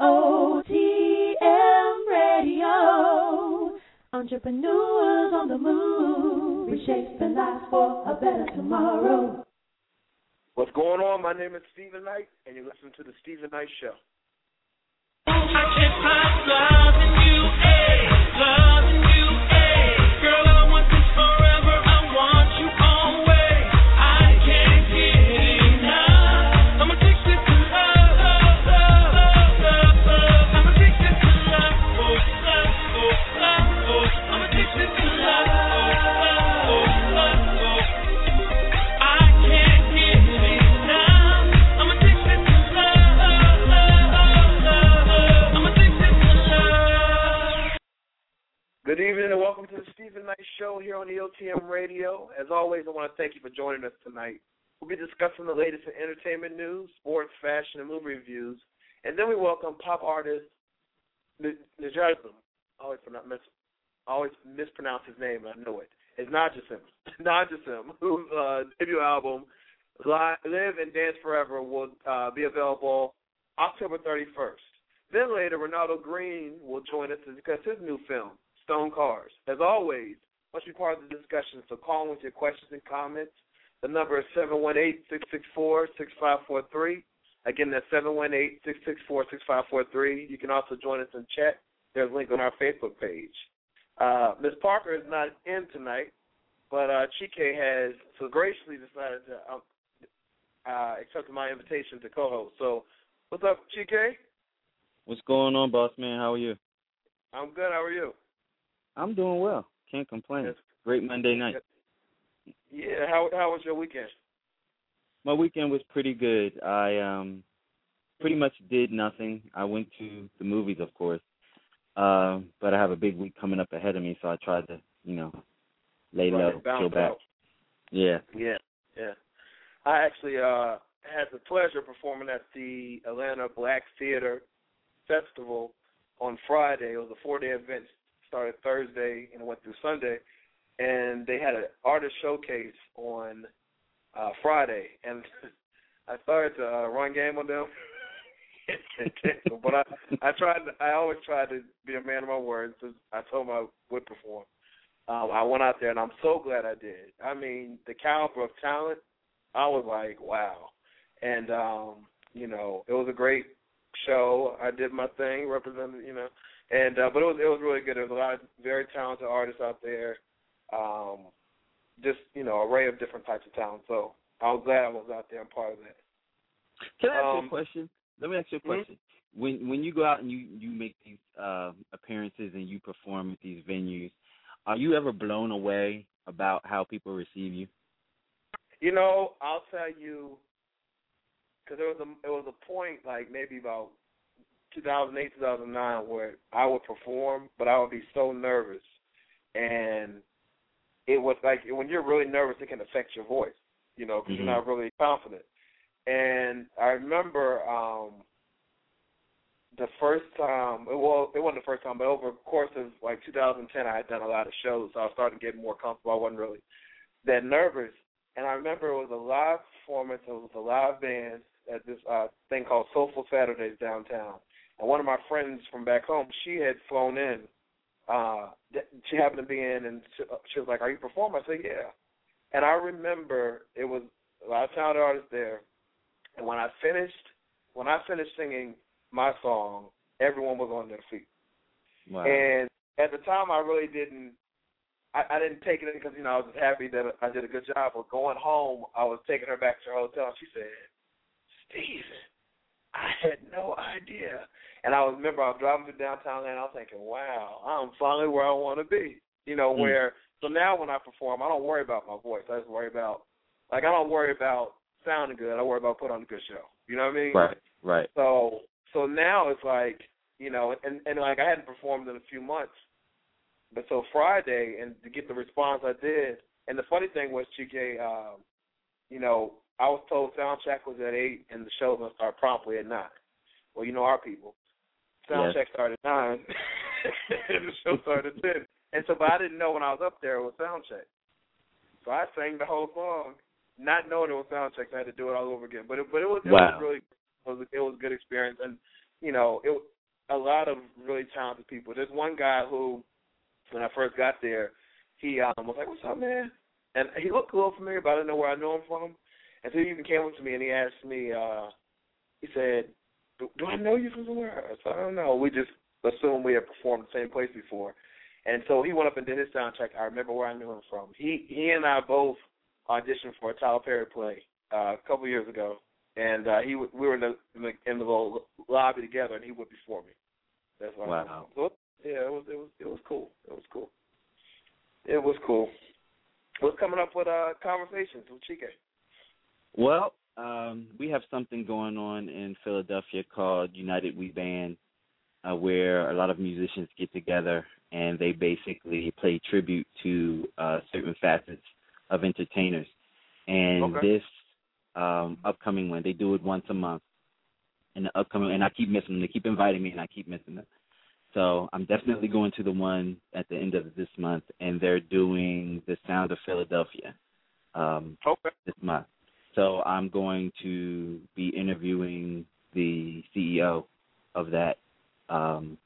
EOTM Radio. Entrepreneurs on the move, reshaping lives for a better tomorrow. What's going on? My name is Steven Knight, and you're listening to the Steven Knight Show. Good evening and welcome to the Steven Knight Show here on the EOTM Radio. As always, I want to thank you for joining us tonight. We'll be discussing the latest in entertainment news, sports, fashion, and movie reviews. And then we welcome pop artist Najazim. Always, mis- always mispronounce his name, I know it. It's Najasim. Najasim, whose uh, debut album, Live and Dance Forever, will uh, be available October 31st. Then later, Ronaldo Green will join us to discuss his new film, Stone Cars. As always, must be part of the discussion, so call in with your questions and comments. The number is 718-664-6543. Again, that's 718-664-6543. You can also join us in chat. There's a link on our Facebook page. Uh, Ms. Parker is not in tonight, but uh, Chike has so graciously decided to um, uh, accept my invitation to co-host. So, what's up, Chike? What's going on, boss man? How are you? I'm good. How are you? I'm doing well. Can't complain. Yes. Great Monday night. Yeah. How how was your weekend? My weekend was pretty good. I um pretty much did nothing. I went to the movies, of course. Uh, but I have a big week coming up ahead of me, so I tried to, you know, lay low, chill back. Out. Yeah. Yeah. Yeah. I actually uh had the pleasure of performing at the Atlanta Black Theater Festival on Friday. It was a four day event started Thursday and went through Sunday, and they had an artist showcase on uh Friday, and I started to uh, run game on them. but I I tried I always tried to be a man of my words. I told them I would perform. Um, I went out there and I'm so glad I did. I mean, the caliber of talent, I was like, wow. And um, you know, it was a great show. I did my thing, represented, you know, and uh, but it was it was really good. There was a lot of very talented artists out there. Um, just you know, array of different types of talent. So I was glad I was out there and part of that. Can I ask um, you a question? Let me ask you a question. Mm-hmm. When when you go out and you you make these uh, appearances and you perform at these venues, are you ever blown away about how people receive you? You know, I'll tell you, because there was a it was a point like maybe about 2008, 2009, where I would perform, but I would be so nervous, and it was like when you're really nervous, it can affect your voice, you know, because mm-hmm. you're not really confident. And I remember um the first time, well, it wasn't the first time, but over the course of like 2010, I had done a lot of shows, so I was starting to get more comfortable. I wasn't really that nervous. And I remember it was a live performance. It was a live band at this uh thing called Soulful Saturdays downtown. And one of my friends from back home, she had flown in. Uh, she happened to be in, and she, she was like, "Are you performing?" I said, "Yeah." And I remember it was a lot of talented artists there. And when I finished, when I finished singing my song, everyone was on their feet. Wow. And at the time, I really didn't. I, I didn't take it in because you know I was just happy that I did a good job. But going home, I was taking her back to her hotel, and she said, "Steven, I had no idea." And I was remember I was driving through downtown and I was thinking, "Wow, I'm finally where I want to be." You know, mm. where so now when I perform, I don't worry about my voice. I just worry about like I don't worry about sounding good. I worry about putting on a good show. You know what I mean? Right. Right. So so now it's like you know, and and like I hadn't performed in a few months, but so Friday and to get the response I did, and the funny thing was, Chike, um, you know, I was told sound check was at eight and the show was gonna start promptly at nine. Well, you know our people. Sound yes. check started at nine, and the show started at ten. And so, but I didn't know when I was up there it was sound check. So I sang the whole song, not knowing it was sound check. I had to do it all over again. But it, but it was, it wow. was really it was, it was a good experience. And you know, it a lot of really talented people. There's one guy who, when I first got there, he um was like, "What's up, man?" And he looked a little familiar, but I didn't know where I knew him from. And so he even came up to me and he asked me, uh, he said, do, do I know you from somewhere? I said, I don't know. We just assumed we had performed the same place before. And so he went up and did his sound check. I remember where I knew him from. He he and I both auditioned for a Tyler Perry play uh, a couple years ago, and uh, he we were in the, in the in the little lobby together, and he went before me. That's why. Wow. So, yeah, it was it was it was cool. It was cool. It was cool. What's coming up with uh conversations with Chike? Well, um, we have something going on in Philadelphia called United We Band, uh, where a lot of musicians get together and they basically play tribute to uh, certain facets of entertainers. And Okay. this um, upcoming one, they do it once a month. And the upcoming, and I keep missing them. They keep inviting me, and I keep missing them. So I'm definitely going to the one at the end of this month, and they're doing the Sound of Philadelphia um, Okay. this month. So I'm going to be interviewing the CEO of that, um,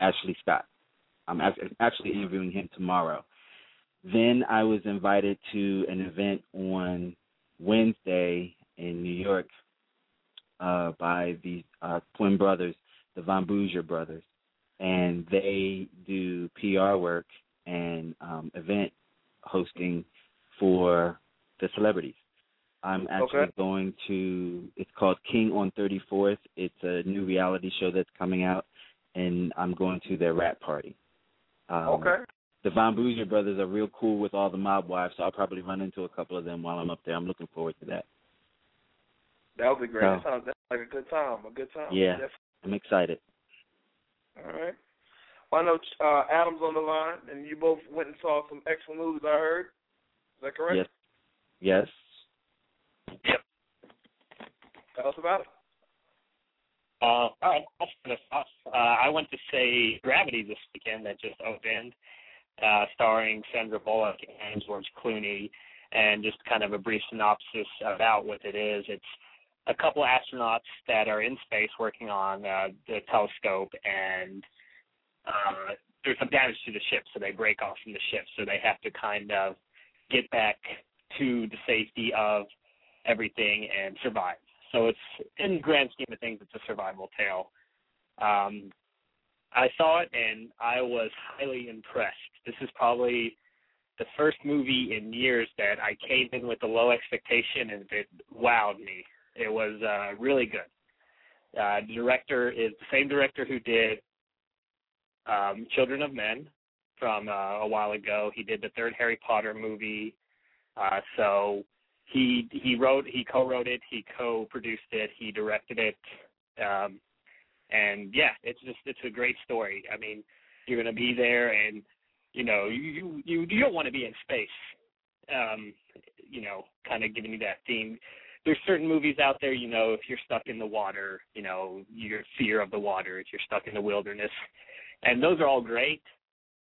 Ashley Scott. I'm actually interviewing him tomorrow. Then I was invited to an event on Wednesday in New York uh, by the uh, twin brothers, the Von Bouger brothers, and they do PR work and um, event hosting for the celebrities. I'm actually Okay. going to. It's called King on 34th. It's a new reality show that's coming out, and I'm going to their wrap party. Um, Okay. The Von Bouger brothers are real cool with all the mob wives, so I'll probably run into a couple of them while I'm up there. I'm looking forward to that. That would be great. So- That sounds that's like a good time. A good time. Yeah. Definitely. I'm excited. All right. Well, I know uh, Adam's on the line, and you both went and saw some excellent movies. I heard. Is that correct? Yes. Yes. Tell us about it. Uh, all right, I'll off. Uh, I went to say Gravity this weekend that just opened, uh, starring Sandra Bullock and George Clooney, and just kind of a brief synopsis about what it is. It's a couple astronauts that are in space working on uh, the telescope, and uh, there's some damage to the ship, so they break off from the ship. So they have to kind of get back to the safety of everything and survive. So it's in grand scheme of things, it's a survival tale. Um, I saw it and I was highly impressed. This is probably the first movie in years that I came in with a low expectation and it wowed me. It was uh, really good. Uh, the director is the same director who did um, Children of Men from uh, a while ago. He did the third Harry Potter movie. Uh, so he he wrote he co-wrote it he co-produced it he directed it um and yeah it's just it's a great story i mean you're going to be there and you know you you you don't want to be in space um you know kind of giving you that theme there's certain movies out there you know if you're stuck in the water you know your fear of the water if you're stuck in the wilderness and those are all great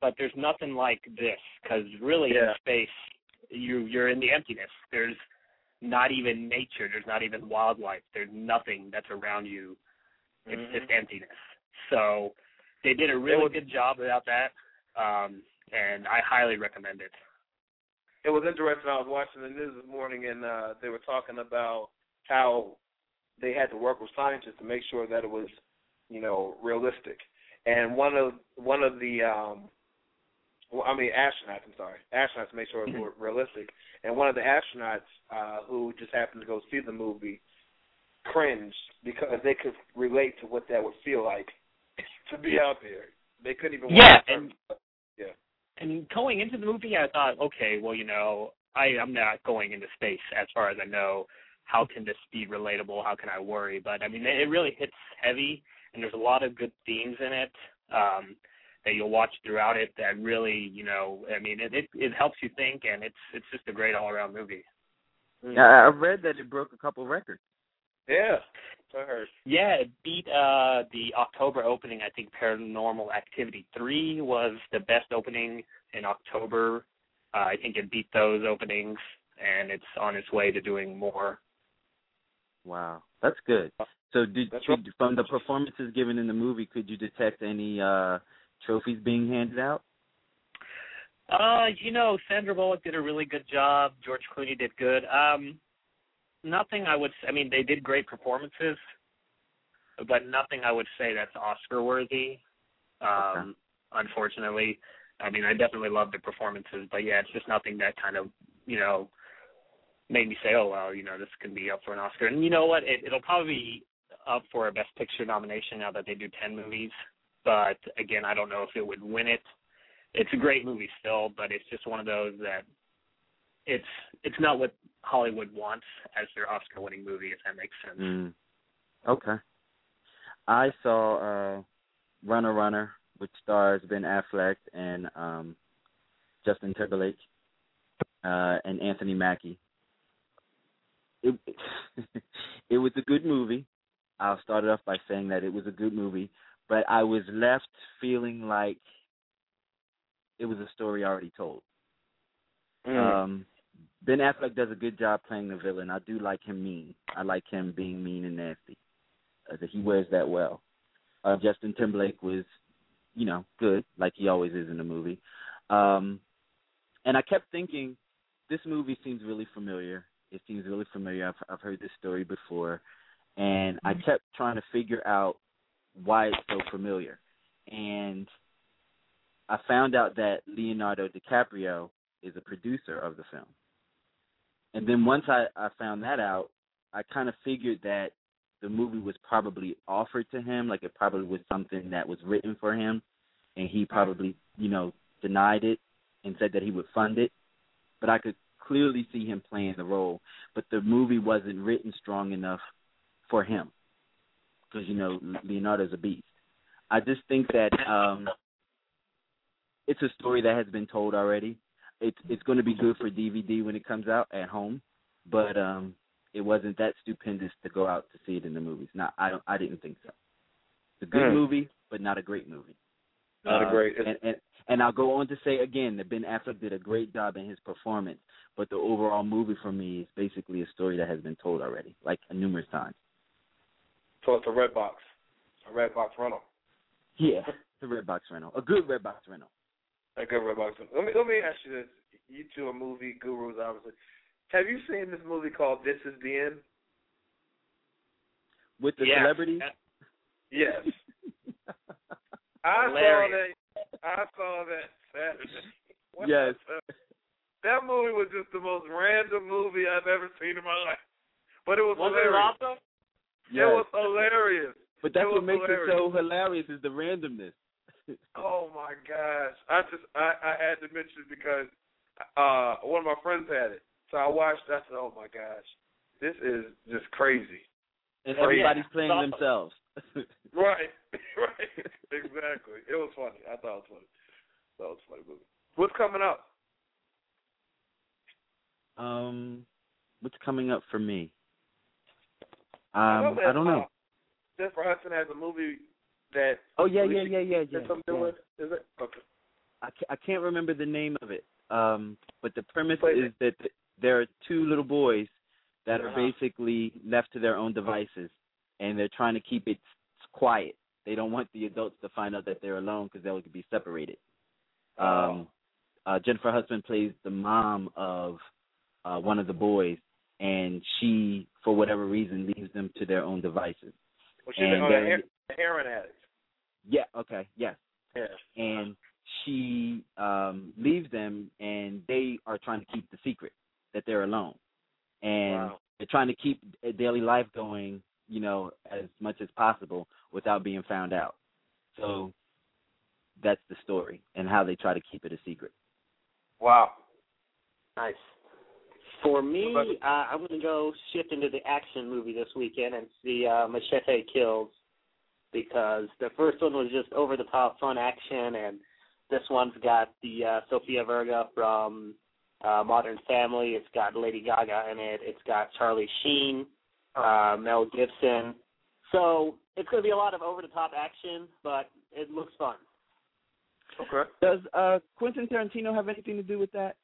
but there's nothing like this because really Yeah. in space you you're in the emptiness. There's not even nature. There's not even wildlife. There's nothing that's around you. It's Mhm. just emptiness. So they did a really good job about that, um, and I highly recommend it. It was interesting. I was watching the news this morning, and uh, they were talking about how they had to work with scientists to make sure that it was, you know, realistic. And one of one of the, um, well, I mean, astronauts. I'm sorry, astronauts to make sure it was realistic. And one of the astronauts uh, who just happened to go see the movie cringed because they could relate to what that would feel like to be out there. They couldn't even. Yeah, and- surface. And going into the movie, I thought, okay, well, you know, I I'm not going into space as far as I know. How can this be relatable? How can I worry? But I mean, it really hits heavy, and there's a lot of good themes in it um, that you'll watch throughout it. That really, you know, I mean, it it, it helps you think, and it's it's just a great all around movie. Yeah, I read that it broke a couple records. Yeah, I heard. Yeah, it beat uh the October opening. I think Paranormal Activity three was the best opening in October. Uh, I think it beat those openings, and it's on its way to doing more. Wow, that's good. So did, did from the performances given in the movie, could you detect any uh trophies being handed out? Uh, you know, Sandra Bullock did a really good job. George Clooney did good. Um, nothing I would. I mean, they did great performances, but nothing I would say that's Oscar worthy. Um, Okay. unfortunately, I mean, I definitely love the performances, but yeah, it's just nothing that kind of you know made me say, oh well, you know, this could be up for an Oscar. And you know what? It, it'll probably be up for a Best Picture nomination now that they do ten movies. But again, I don't know if it would win it it's a great movie still, but it's just one of those that it's it's not what Hollywood wants as their Oscar winning movie, if that makes sense. Mm. Okay. I saw uh Runner Runner, which stars Ben Affleck and um Justin Timberlake uh and Anthony Mackie. It it was a good movie. I'll start it off by saying that it was a good movie, but I was left feeling like it was a story already told. Mm. Um, ben Affleck does a good job playing the villain. I do like him mean. I like him being mean and nasty. Uh, that he wears that well. Uh, Justin Timberlake was, you know, good like he always is in the movie. Um, and I kept thinking, this movie seems really familiar. It seems really familiar. I've I've heard this story before, and I kept trying to figure out why it's so familiar. And I found out that Leonardo DiCaprio is a producer of the film. And then once I, I found that out, I kind of figured that the movie was probably offered to him, like it probably was something that was written for him, and he probably, you know, denied it and said that he would fund it. But I could clearly see him playing the role, but the movie wasn't written strong enough for him because you know Leonardo's a beast. I just think that um it's a story that has been told already. It's it's going to be good for DVD when it comes out at home, but um it wasn't that stupendous to go out to see it in the movies. Not I don't I didn't think so. It's a good Hmm. movie, but not a great movie. Not a Uh, great. and, and and I'll go on to say again that Ben Affleck did a great job in his performance, but the overall movie for me is basically a story that has been told already, like numerous times. So it's a red box, a red box rental. Yeah, it's a red box rental, a good red box rental. A good red box rental. Let me let me ask you this: You two are movie gurus, obviously. Have you seen this movie called This Is the End? With the Yeah. celebrities, Yes. I Hilarious. saw that. I saw that Saturday. What Yes. the- That movie was just the most random movie I've ever seen in my life. But it was, Was it hilarious. Awesome? It was hilarious. but that's what makes hilarious. it so hilarious is the randomness. Oh my gosh! I just I I had to mention it because uh one of my friends had it, so I watched. I said, "Oh my gosh, this is just crazy." and yeah. everybody's playing themselves. Right, right, exactly. It was funny. I thought it was funny. That was a funny movie. What's coming up? um, what's coming up for me? I Um, that, I don't know. Jennifer Hudson has a movie that Oh yeah, yeah, yeah, yeah, yeah. that something yeah. with. Is it okay? I can't, I can't remember the name of it. Um, but the premise is that there are two little boys that are Uh-huh. basically left to their own devices, and they're trying to keep it quiet. They don't want the adults to find out that they're alone because they'll be separated. Um, uh, Jennifer Hudson plays the mom of uh, one of the boys, and she, for whatever reason, leaves them to their own devices. Well, she's And the heroin addict. Yeah. Okay. Yes. Yeah. and she um leaves them and they are trying to keep the secret that they're alone and Wow. they're trying to keep a daily life going you know as much as possible without being found out so that's the story and how they try to keep it a secret Wow. Nice. For me, uh, I'm going to go shift into the action movie this weekend and see uh, Machete Kills because the first one was just over the top fun action, and this one's got the uh, Sofia Vergara from uh, Modern Family. It's got Lady Gaga in it. It's got Charlie Sheen, uh, Mel Gibson. So it's going to be a lot of over the top action, but it looks fun. Okay. does uh quentin tarantino have anything to do with that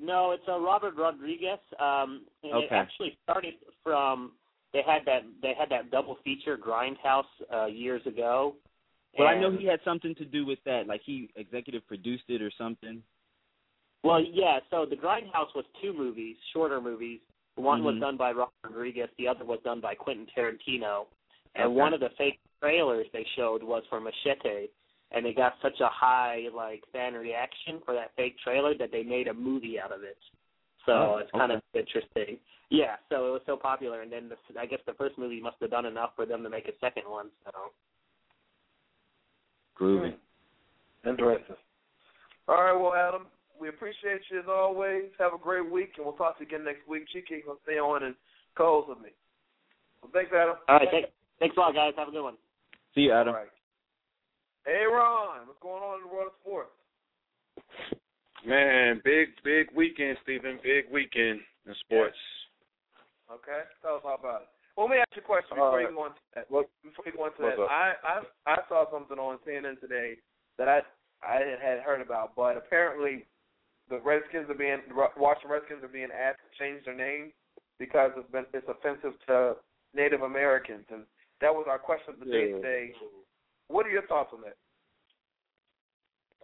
No, it's uh, Robert Rodriguez. Um, and It actually started from they had that they had that double feature Grindhouse uh, years ago. Well, I know he had something to do with that. Like he executive produced it or something. Well, yeah. So the Grindhouse was two movies, shorter movies. One was Mhm. done by Robert Rodriguez. The other was done by Quentin Tarantino. And Okay. one of the fake trailers they showed was for Machete, and they got such a high like fan reaction for that fake trailer that they made a movie out of it. So Oh, it's kind of interesting. Yeah. So it was so popular, and then the, I guess the first movie must have done enough for them to make a second one. So Groovy. Hmm. Interesting. All right, well, Adam, we appreciate you as always. Have a great week, and we'll talk to you again next week. Chike will stay on and co-host with me. Well, thanks, Adam. all right. Thanks, thanks a lot, guys. Have a good one. See you, Adam. All right. Hey, Ron, what's going on in the world of sports? Man, big big weekend, Steven. Big weekend in sports. Okay, tell us all about it. Well, let me ask you a question before Uh, you go into that. what- before you go into what's that, up? I, I I saw something on CNN today that I I had heard about, but apparently the Redskins are being the Washington Redskins are being asked to change their name because it's been it's offensive to Native Americans, and that was our question of the day Yeah. today. What are your thoughts on that?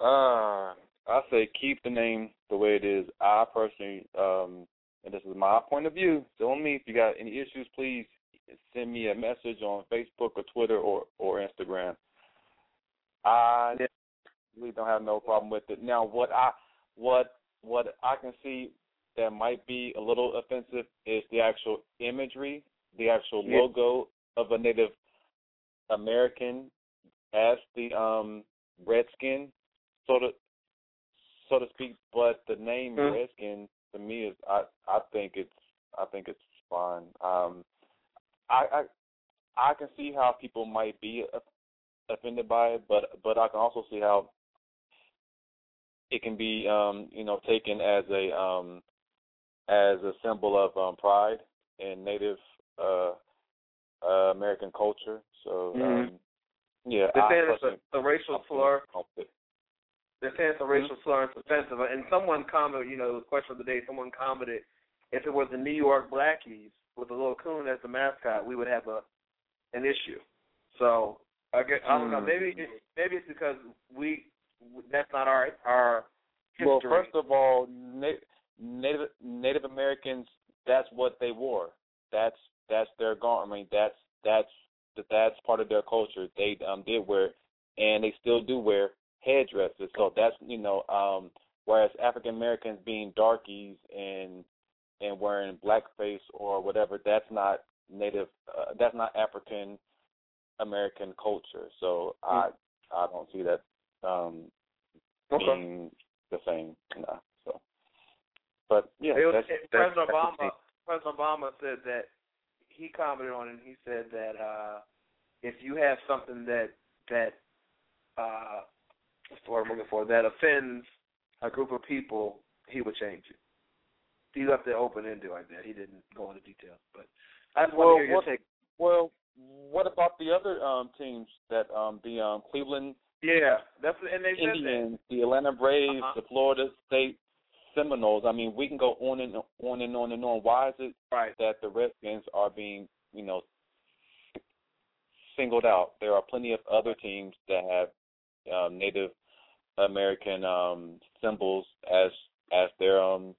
Uh, I say keep the name the way it is. I personally, um, and this is my point of view. So on me, if you got any issues, please send me a message on Facebook or Twitter or or Instagram. I really don't have no problem with it. Now, what I what what I can see that might be a little offensive is the actual imagery, the actual Yeah. logo of a Native American as the um redskin, so to so to speak. But the name Mhm. redskin to me is I I think it's I think it's fine. Um, I I I can see how people might be offended by it, but but I can also see how it can be um you know taken as a um as a symbol of um pride in Native uh, uh American culture. So Mhm. um yeah, They're saying it's a, a racial slur. They're saying it's a racial slur and it's offensive. And someone commented, you know, the question of the day, someone commented, if it was the New York Blackies with a little coon as the mascot, we would have a an issue. So I guess I don't know. Hmm. Maybe it, maybe it's because we that's not our our history. Well, first of all, Native Native Americans, that's what they wore. That's that's their garment. I mean, that's that's that's part of their culture. They um did wear, and they still do wear headdresses. So that's you know, um, whereas African Americans being darkies and and wearing blackface or whatever, that's not Native. Uh, that's not African American culture. So I I don't see that um okay. being the same. No. So, but yeah, It was, that's, it- that's, President that's Obama. President Obama said that he commented on it. and He said that uh, if you have something that that uh, what's the word I'm looking for that offends a group of people, he would change it. He left it open ended like that. He didn't go into details, but I just Well, want to hear your what- take. Well, what about the other um teams that um the um Cleveland Yeah, that's and they said that. Indians, the Atlanta Braves, Uh-huh. the Florida State Seminoles? I mean, we can go on and on and on and on. Why is it Right. that the Redskins are being, you know, singled out? There are plenty of other teams that have um, Native American um, symbols as as their um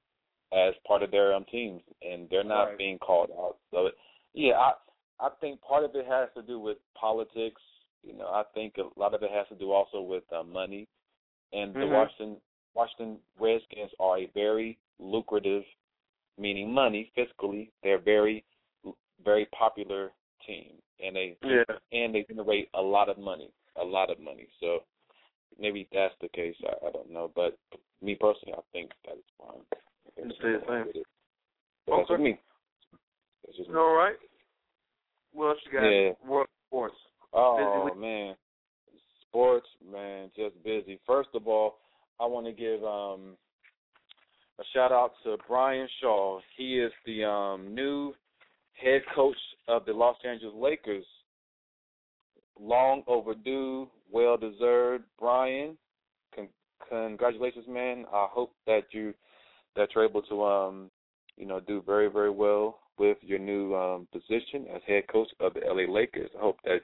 as part of their um teams, and they're not Right. being called out. So, yeah, I I think part of it has to do with politics. You know, I think a lot of it has to do also with uh, money, and the Mhm. Washington Washington Redskins are a very lucrative, meaning money fiscally. They're very very popular team, and they Yeah. and they generate a lot of money, a lot of money. So maybe that's the case. I, I don't know, but me personally, I think that is fine. It's the same. with it. That's just me. That's just me. All right. What else you got? Yeah. World sports. Oh man, sports man, just busy. First of all, I want to give um a shout out to Brian Shaw. He is the um new head coach of the Los Angeles Lakers. Long overdue, well deserved. Brian, con- congratulations, man. I hope that you that you're able to um you know do very very well with your new um, position as head coach of the LA Lakers. I hope that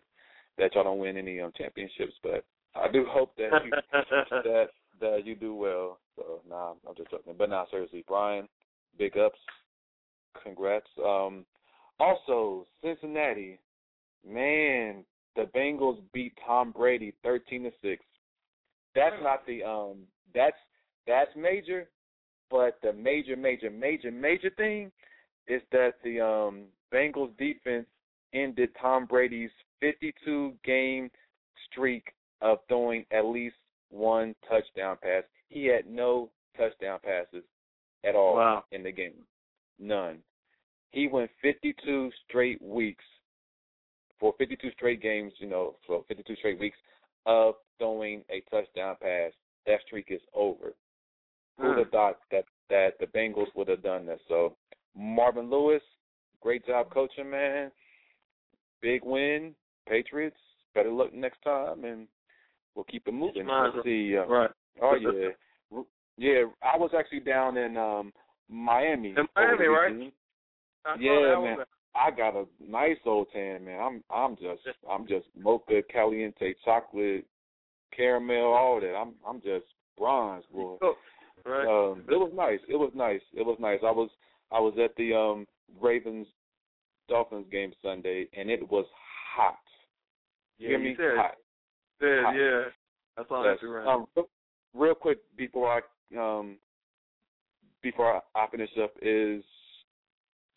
that y'all don't win any um, championships, but I do hope that you, that that you do well. So nah, I'm just joking. But nah, seriously, Brian, big ups, congrats. Um, also, Cincinnati, man, the Bengals beat Tom Brady thirteen to six. That's not the um that's that's major, but the major, major, major, major thing is that the um Bengals defense ended Tom Brady's 52 game streak of throwing at least one touchdown pass. He had no touchdown passes at all Wow. in the game. None. He went 52 straight weeks for 52 straight games, you know, for 52 straight weeks of throwing a touchdown pass. That streak is over. Who would Hmm. have thought that that the Bengals would have done this? So Marvin Lewis, great job coaching, man. Big win, Patriots. Better luck next time, and we'll keep it moving. Let's see. Uh, Right. Oh yeah, yeah. I was actually down in um Miami. In Miami, right? weekend. I saw Yeah, man. I got a nice old tan, man. I'm I'm just I'm just mocha caliente chocolate caramel all that. I'm I'm just bronze boy. Oh, right. Um it was nice. It was nice. It was nice. I was I was at the um Ravens Dolphins game Sunday and it was hot. You yeah, hear you me? said, Hot. Yeah. I saw Yes. that too, right? Um, real- quick before I um before I, I finish up, is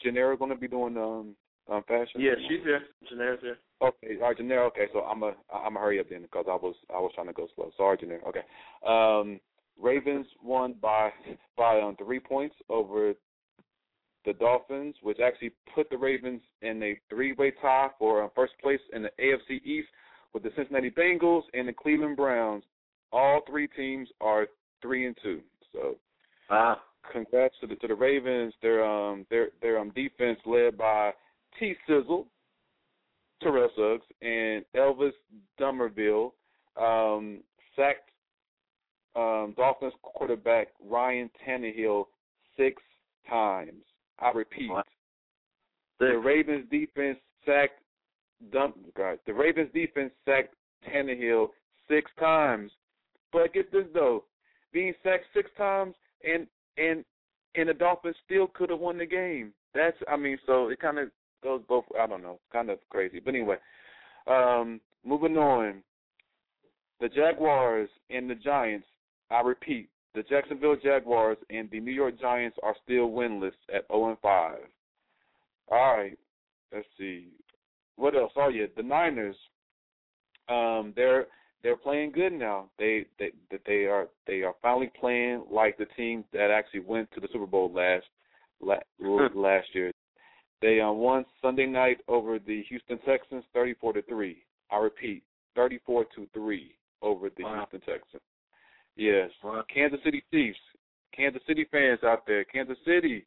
Janera going to be doing um um fashion? yeah, she's here. Janae's here. Okay, all right, Janera. Okay, so I'm a I'm a hurry up then because I was I was trying to go slow. Sorry, Janera. Okay. Um, Ravens won by by um, three points over the Dolphins, which actually put the Ravens in a three-way tie for uh, first place in the AFC East with the Cincinnati Bengals and the Cleveland Browns. All three teams are three and two. So Wow. congrats to the to the Ravens. Their um their their um defense led by T Sizzle, Terrell Suggs, and Elvis Dumervil um sacked um Dolphins quarterback Ryan Tannehill six times. I repeat. The Ravens defense sacked Dum God, the Ravens defense sacked Tannehill six times. But get this though, being sacked six times and and and the Dolphins still could have won the game. That's I mean, so it kind of goes both. I don't know, kind of crazy. But anyway, um, moving on. The Jaguars and the Giants. I repeat, the Jacksonville Jaguars and the New York Giants are still winless at 0 and 5. All right, let's see. What else? Oh yeah, the Niners. Um, they're they're playing good now. They they that they are they are finally playing like the team that actually went to the Super Bowl last la- last year. They um, won Sunday night over the Houston Texans, thirty-four to three. I repeat, thirty-four to three over the Wow. Houston Texans. Yes, Wow. Kansas City Chiefs, Kansas City fans out there, Kansas City,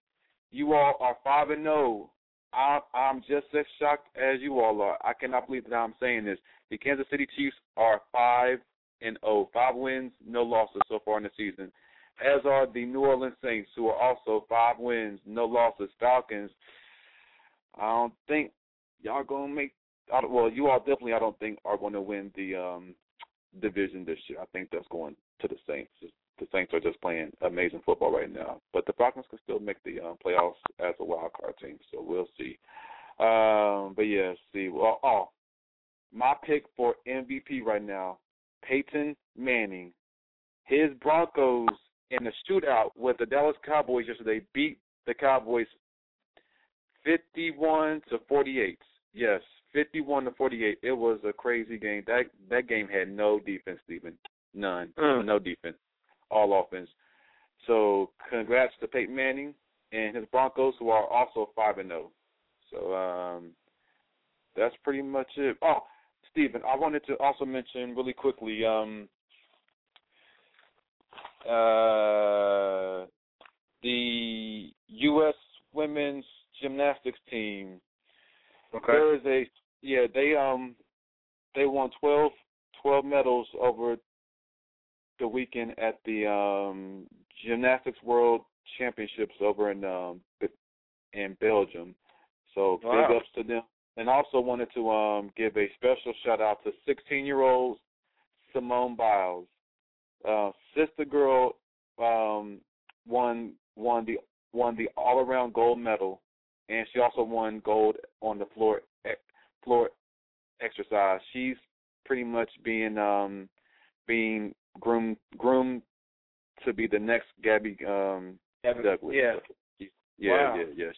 you all are five and zero. I'm I'm just as shocked as you all are. I cannot believe that I'm saying this. The Kansas City Chiefs are five and zero, five wins, no losses so far in the season. As are the New Orleans Saints, who are also five wins, no losses. Falcons, I don't think y'all gonna make. Well, you all definitely, I don't think, are going to win the um division this year. I think that's going to the Saints. The Saints are just playing amazing football right now, but the Falcons can still make the um, playoffs as a wild card team. So we'll see. Um, but yeah, see. Well, oh, my pick for MVP right now, Peyton Manning. His Broncos in the shootout with the Dallas Cowboys yesterday beat the Cowboys 51 to 48. Yes, 51 to 48. It was a crazy game. That that game had no defense, Steven. None. Mm. No defense. All offense. So congrats to Peyton Manning and his Broncos, who are also five and zero. So um, that's pretty much it. Oh, Steven, I wanted to also mention really quickly. Um, uh, the U.S. women's gymnastics team. Okay. There is a yeah they um they won 12, 12 medals over the weekend at the um gymnastics world championships over in um in Belgium. So Wow. big ups to them. And also wanted to um give a special shout out to 16 year old Simone Biles. Uh, sister girl um, won won the won the all around gold medal, and she also won gold on the floor floor exercise. She's pretty much being um being groomed groomed to be the next Gabby um Gabby- Douglas. yeah. Yeah, Wow. yeah, yeah.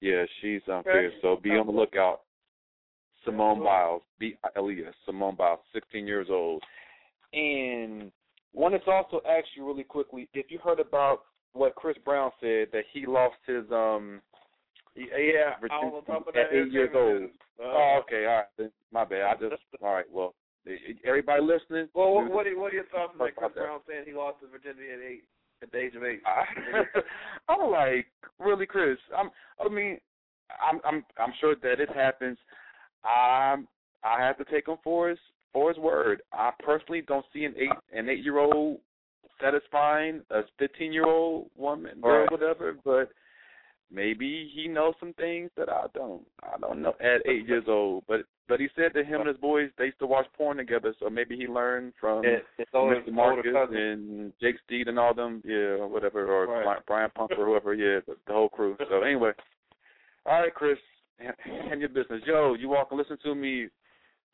Yeah, she's um fierce. So be on the lookout. Simone Biles, B I L E S, Simone Biles, sixteen years old. And wanted to also ask you really quickly if you heard about what Chris Brown said that he lost his um Yeah, I was on top of at eight years old. Uh, Oh, okay, all right. My bad. I just all right. Well, everybody listening. Well, what, what, are, what are your thoughts on that Chris. Brown saying he lost his virginity at eight, at the age of eight? I, I'm like, really, Chris. I'm. I mean, I'm. I'm. I'm sure that it happens. I'm. I have to take him for his for his word. I personally don't see an eight an eight year old satisfying a fifteen year old woman or Right. whatever, but maybe he knows some things that I don't. I don't know at eight years old, but but he said that him and his boys they used to watch porn together, so maybe he learned from his Mr. Marcus and Jake Steed and all them, yeah, or whatever, or Right. Brian Pump or whoever, yeah, the, the whole crew. So anyway, all right, Chris, hand your business. Yo, you all can listen to me,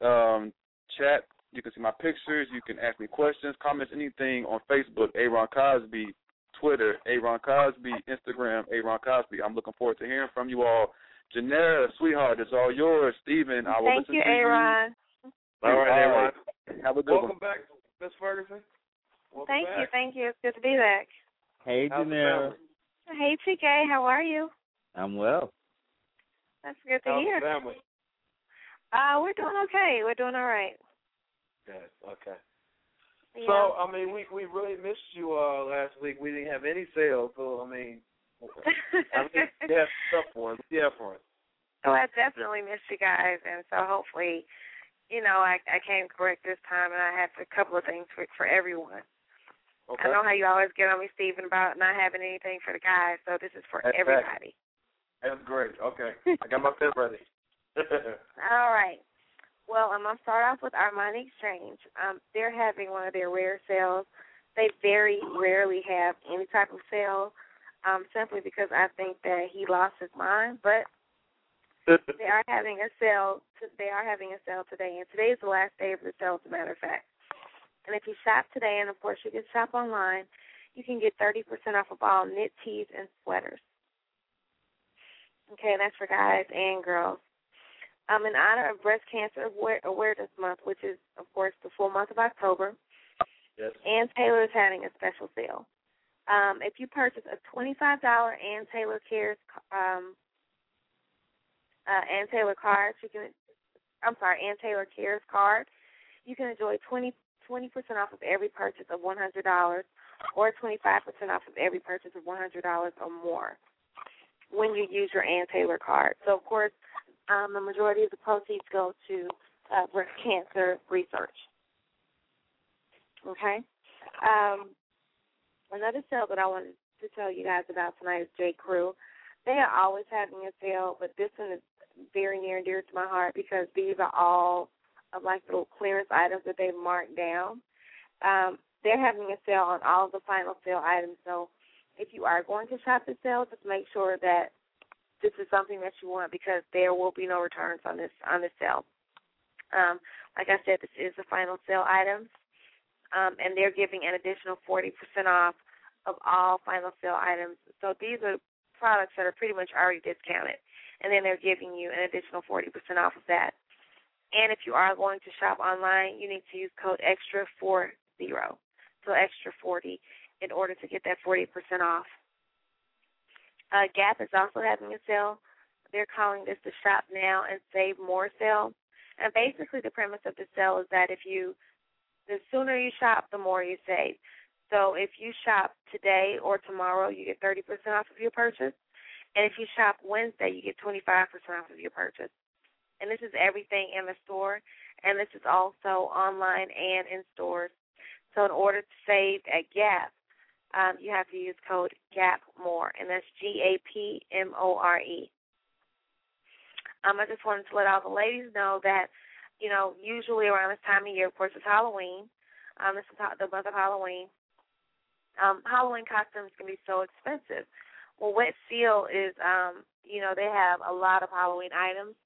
um, chat. You can see my pictures. You can ask me questions, comments, anything on Facebook. Aaron Cosby, Twitter, Aaron Cosby, Instagram, Aaron Cosby. I'm looking forward to hearing from you all. Janelle, sweetheart, it's all yours. Steven, I will Thank listen you, to Aaron. you. All right, Aaron. Have a good Welcome one. back, Miss Ferguson. Welcome Thank back. you, thank you. It's good to be back. Hey, How's the Janelle. Hey, TK, how are you? I'm well. That's good to How's hear. the family? Uh, we're doing okay. We're doing all right. Good. Okay. Yeah. So I mean, we we really missed you uh last week. We didn't have any sales, so I mean, I mean, yeah, stuff for us. Yeah, for us. oh, I definitely missed you guys, and so hopefully, you know, I I came correct this time, and I have a couple of things for for everyone. Okay. I know how you always get on me, Steven, about not having anything for the guys, so this is for That's everybody. That's great. Okay. I got my pen ready. All right. Well, I'm gonna start off with Armani Exchange. Um, they're having one of their rare sales. They very rarely have any type of sale, um, simply because I think that he lost his mind. But they are having a sale. To, they are having a sale today, and today is the last day of the sale, as a matter of fact. And if you shop today, and of course you can shop online, you can get 30% off of all knit tees and sweaters. Okay, and that's for guys and girls. Um, in honor of Breast Cancer Awareness Month, which is, of course, the full month of October, yes. Ann Taylor is having a special sale. Um, if you purchase a $25 Ann Taylor Cares um, uh, Ann Taylor card, you can. I'm sorry, Ann Taylor Cares card. You can enjoy 20 percent off of every purchase of $100, or 25% off of every purchase of $100 or more when you use your Ann Taylor card. So, of course, um, the majority of the proceeds go to uh, breast cancer research. Okay. Um, another sale that I wanted to tell you guys about tonight is J. Crew. They are always having a sale, but this one is very near and dear to my heart because these are all of like little clearance items that they've marked down. Um, they're having a sale on all of the final sale items. So if you are going to shop the sale, just make sure that this is something that you want because there will be no returns on this on this sale. Um, like I said, this is the final sale items, um, and they're giving an additional 40% off of all final sale items. So these are products that are pretty much already discounted, and then they're giving you an additional 40% off of that. And if you are going to shop online, you need to use code extra four zero, so extra 40, in order to get that 40% off. Uh, Gap is also having a sale. They're calling this the Shop Now and Save More sale. And basically, the premise of the sale is that if you, the sooner you shop, the more you save. So if you shop today or tomorrow, you get 30% off of your purchase. And if you shop Wednesday, you get 25% off of your purchase. And this is everything in the store, and this is also online and in stores. So in order to save at Gap, um, you have to use code GAPMORE, and that's G A P M O R E. Um, I just wanted to let all the ladies know that, you know, usually around this time of year, of course, it's Halloween. Um, this is the month of Halloween. Um, Halloween costumes can be so expensive. Well, Wet Seal is, um, you know, they have a lot of Halloween items,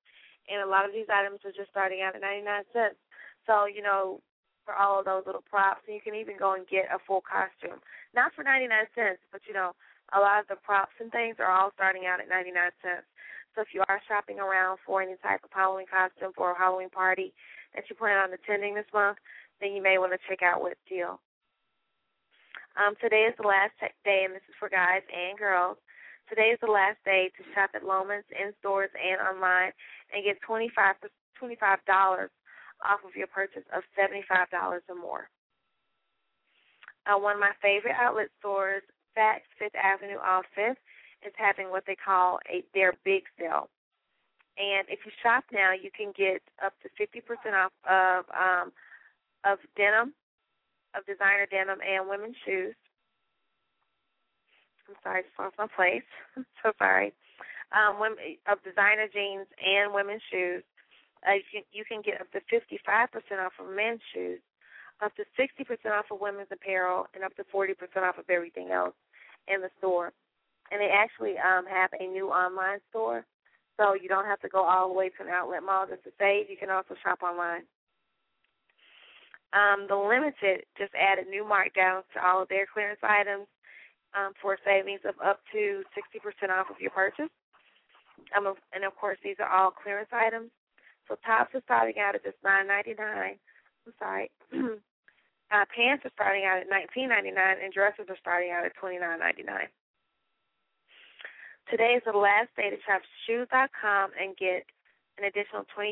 and a lot of these items are just starting out at 99 cents. So, you know, for all of those little props, and you can even go and get a full costume. Not for 99 cents, but, you know, a lot of the props and things are all starting out at 99 cents. So if you are shopping around for any type of Halloween costume for a Halloween party that you plan on attending this month, then you may want to check out Wet Seal. Um, today is the last day, and this is for guys and girls. Today is the last day to shop at Loehmann's in stores and online and get $25, $25 off of your purchase of $75 or more. Uh, one of my favorite outlet stores, Saks Fifth Avenue off Fifth, is having what they call a their big sale. And if you shop now, you can get up to 50% off of um, of denim, of designer denim and women's shoes. I'm sorry, just lost my place. so sorry. Um, women, of designer jeans and women's shoes. Uh, you, can, you can get up to 55% off of men's shoes, up to 60% off of women's apparel, and up to 40% off of everything else in the store and they actually um, have a new online store, so you don't have to go all the way to an outlet mall just to save. You can also shop online. Um, the Limited just added new markdowns to all of their clearance items um, for savings of up to 60% off of your purchase. Um, and of course, these are all clearance items. So tops are starting out at just $9.99. I'm sorry. uh, pants are starting out at $19.99, and dresses are starting out at $29.99. Today is the last day to shop shoes.com and get an additional 25%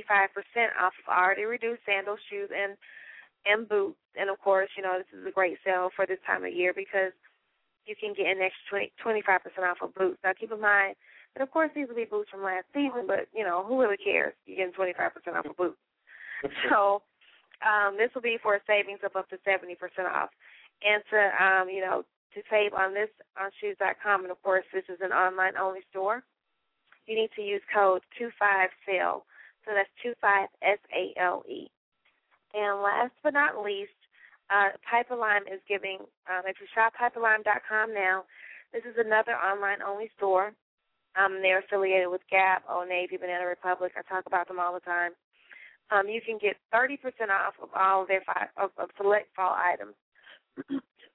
off of already reduced sandals, shoes, and and boots. And of course, you know this is a great sale for this time of year because you can get an extra 20, 25% off of boots. Now, keep in mind that of course these will be boots from last season, but you know who really cares? You're getting 25% off a boot. so um, this will be for a savings of up to 70% off. And to um, you know to save on this on shoes.com, and of course, this is an online only store. You need to use code 25SALE. So that's 25 S A L E. And last but not least, uh, Piperlime is giving, um, if you shop Piperlime.com now, this is another online only store. Um, they're affiliated with Gap, Old Navy, Banana Republic. I talk about them all the time. Um, you can get 30% off of all of their fi- of, of select fall items.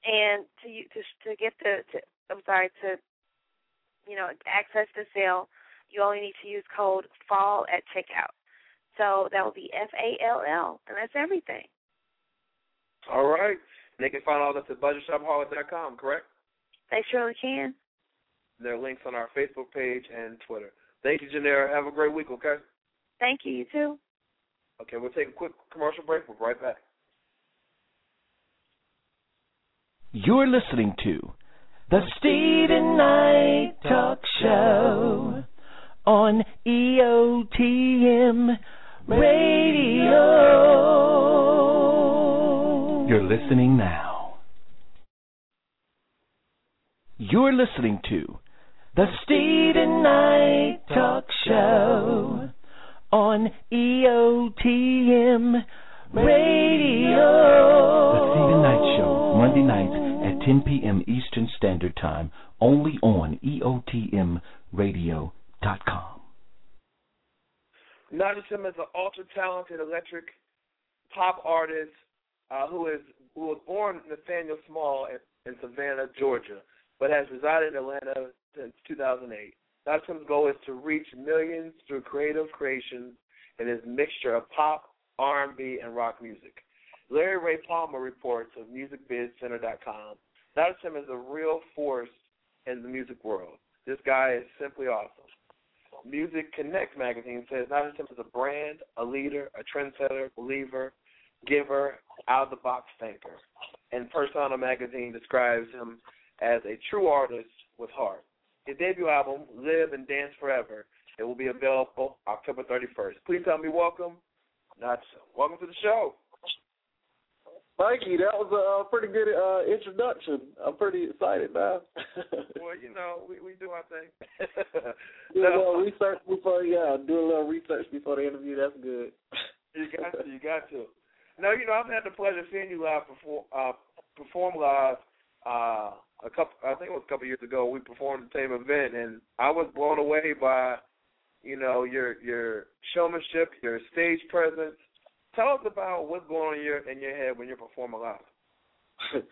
and to to to get the to, I'm sorry to you know access the sale, you only need to use code fall at checkout. So that will be F A L L, and that's everything. All right. They can find all this at budgetshopaholic.com, correct? They surely can. There are links on our Facebook page and Twitter. Thank you, Janera. Have a great week, okay? Thank you. You too. Okay, we'll take a quick commercial break. We'll be right back. You're listening to the Steven Knight Talk Show on EOTM Radio. You're listening now. You're listening to the Steven Knight Talk Show on EOTM Radio. The Steven Knight Show, Monday nights at 10 p.m. Eastern Standard Time, only on EOTMRadio.com. Nigel Simmons is an ultra talented electric pop artist uh, who is who was born Nathaniel Small in, in Savannah, Georgia, but has resided in Atlanta since 2008. Nigel Simmons' goal is to reach millions through creative creations in his mixture of pop, R&B, and rock music. Larry Ray Palmer reports of MusicBizCenter.com. Simmons is a real force in the music world. This guy is simply awesome. Music Connect magazine says Simmons is a brand, a leader, a trendsetter, believer, giver, out of the box thinker. And Persona magazine describes him as a true artist with heart. His debut album, Live and Dance Forever, it will be available October 31st. Please tell me welcome, Nigel. Welcome to the show. Thank you. that was a pretty good uh, introduction. I'm pretty excited now. well, you know, we we do our thing. do a little research before, yeah, do a little research before the interview. That's good. you got to, you got to. No, you know, I've had the pleasure of seeing you live perform, uh, perform live. Uh, a couple, I think it was a couple years ago. We performed the same event, and I was blown away by, you know, your your showmanship, your stage presence. Tell us about what's going on in your in your head when you're performing live.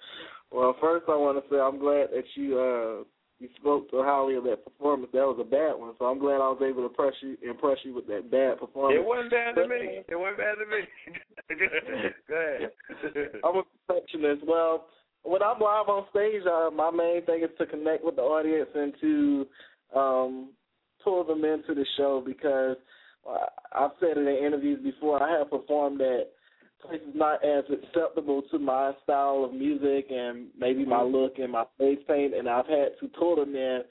well, first I want to say I'm glad that you uh you spoke so highly of that performance. That was a bad one, so I'm glad I was able to impress you impress you with that bad performance. It wasn't bad to me. It wasn't bad to me. Go ahead. I'm a perfectionist. Well, when I'm live on stage, uh, my main thing is to connect with the audience and to um, pull them into the show because uh, I've said it in interviews before. I have performed at places not as acceptable to my style of music and maybe my mm-hmm. look and my face paint, and I've had to pull them in.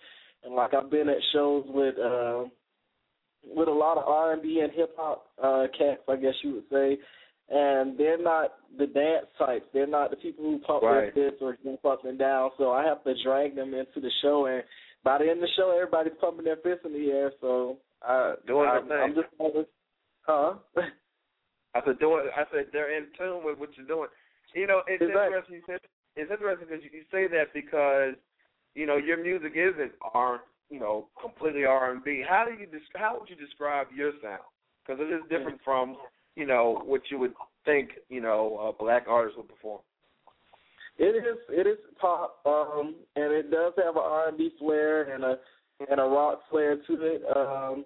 And like I've been at shows with uh, with a lot of R and B and hip hop uh, cats, I guess you would say, and they're not the dance types. They're not the people who pump right. their fists or jump up and down. So I have to drag them into the show, and by the end of the show, everybody's pumping their fists in the air. So I, doing I, the thing. I'm just always, huh? I said doing. I said they're in tune with what you're doing. You know, it's exactly. interesting. You said, it's interesting because you say that because you know your music isn't R, you know, completely R and B. How do you how would you describe your sound? Because it is different mm. from you know what you would think you know a black artist would perform. It is it is pop, um, and it does have an R and B flair and a and a rock flair to it. Um,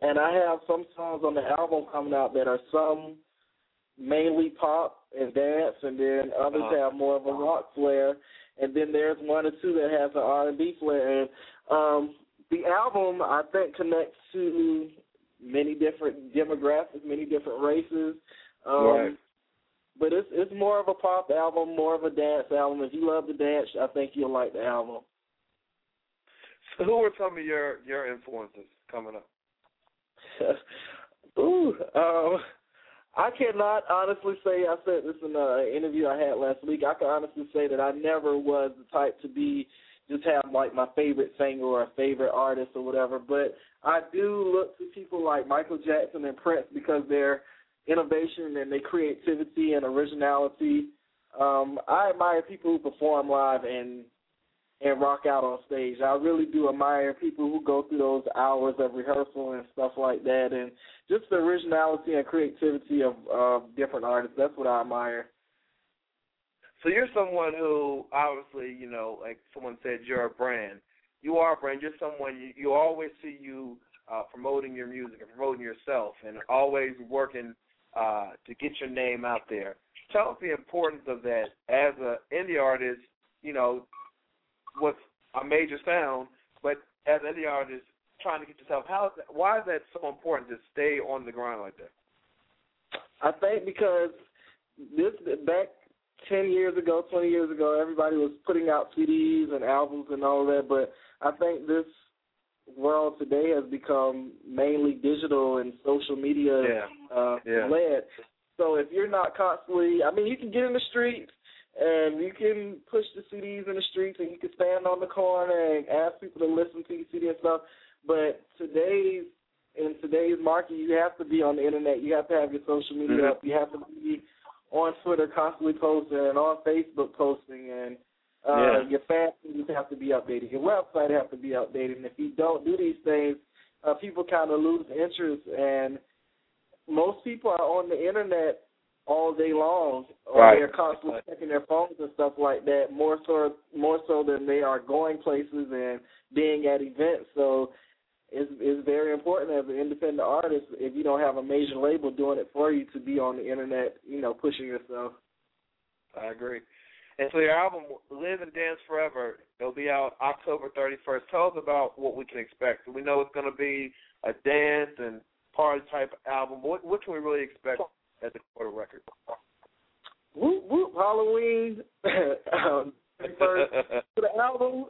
and I have some songs on the album coming out that are some mainly pop and dance, and then others uh-huh. have more of a rock flair. And then there's one or two that has an R and B flair. And um, the album I think connects to many different demographics, many different races. Um, right. But it's it's more of a pop album, more of a dance album. If you love the dance, I think you'll like the album. So, who are some of your your influences coming up? Ooh, um, I cannot honestly say. I said this in an interview I had last week. I can honestly say that I never was the type to be just have like my favorite singer or favorite artist or whatever. But I do look to people like Michael Jackson and Prince because their innovation and their creativity and originality. Um, I admire people who perform live and and rock out on stage. I really do admire people who go through those hours of rehearsal and stuff like that, and just the originality and creativity of uh, different artists. That's what I admire. So you're someone who obviously, you know, like someone said, you're a brand. You are a brand. You're someone you, you always see you uh, promoting your music and promoting yourself, and always working uh, to get your name out there. Tell us the importance of that as an indie artist. You know, what's a major sound, but as an indie artist trying to get yourself, how is that, why is that so important to stay on the grind like that? I think because this back ten years ago, twenty years ago, everybody was putting out CDs and albums and all that, but I think this world today has become mainly digital and social media yeah. Uh, yeah. led. So if you're not constantly, I mean, you can get in the streets and you can push the CDs in the streets, and you can stand on the corner and ask people to listen to your CD and stuff. But today's in today's market, you have to be on the internet. You have to have your social media mm-hmm. up. You have to be on Twitter constantly posting and on Facebook posting, and uh, yeah. your fan pages have to be updated. Your website have to be updated. And if you don't do these things, uh, people kind of lose interest. And most people are on the internet all day long, or right. they're constantly checking their phones and stuff like that. More so, more so than they are going places and being at events. So it's it's very important as an independent artist if you don't have a major label doing it for you to be on the internet, you know, pushing yourself. I agree. And so your album, Live and Dance Forever, it'll be out October 31st. Tell us about what we can expect. We know it's going to be a dance and party type album. What, what can we really expect at the quarter record. Whoop whoop Halloween um, first to the album.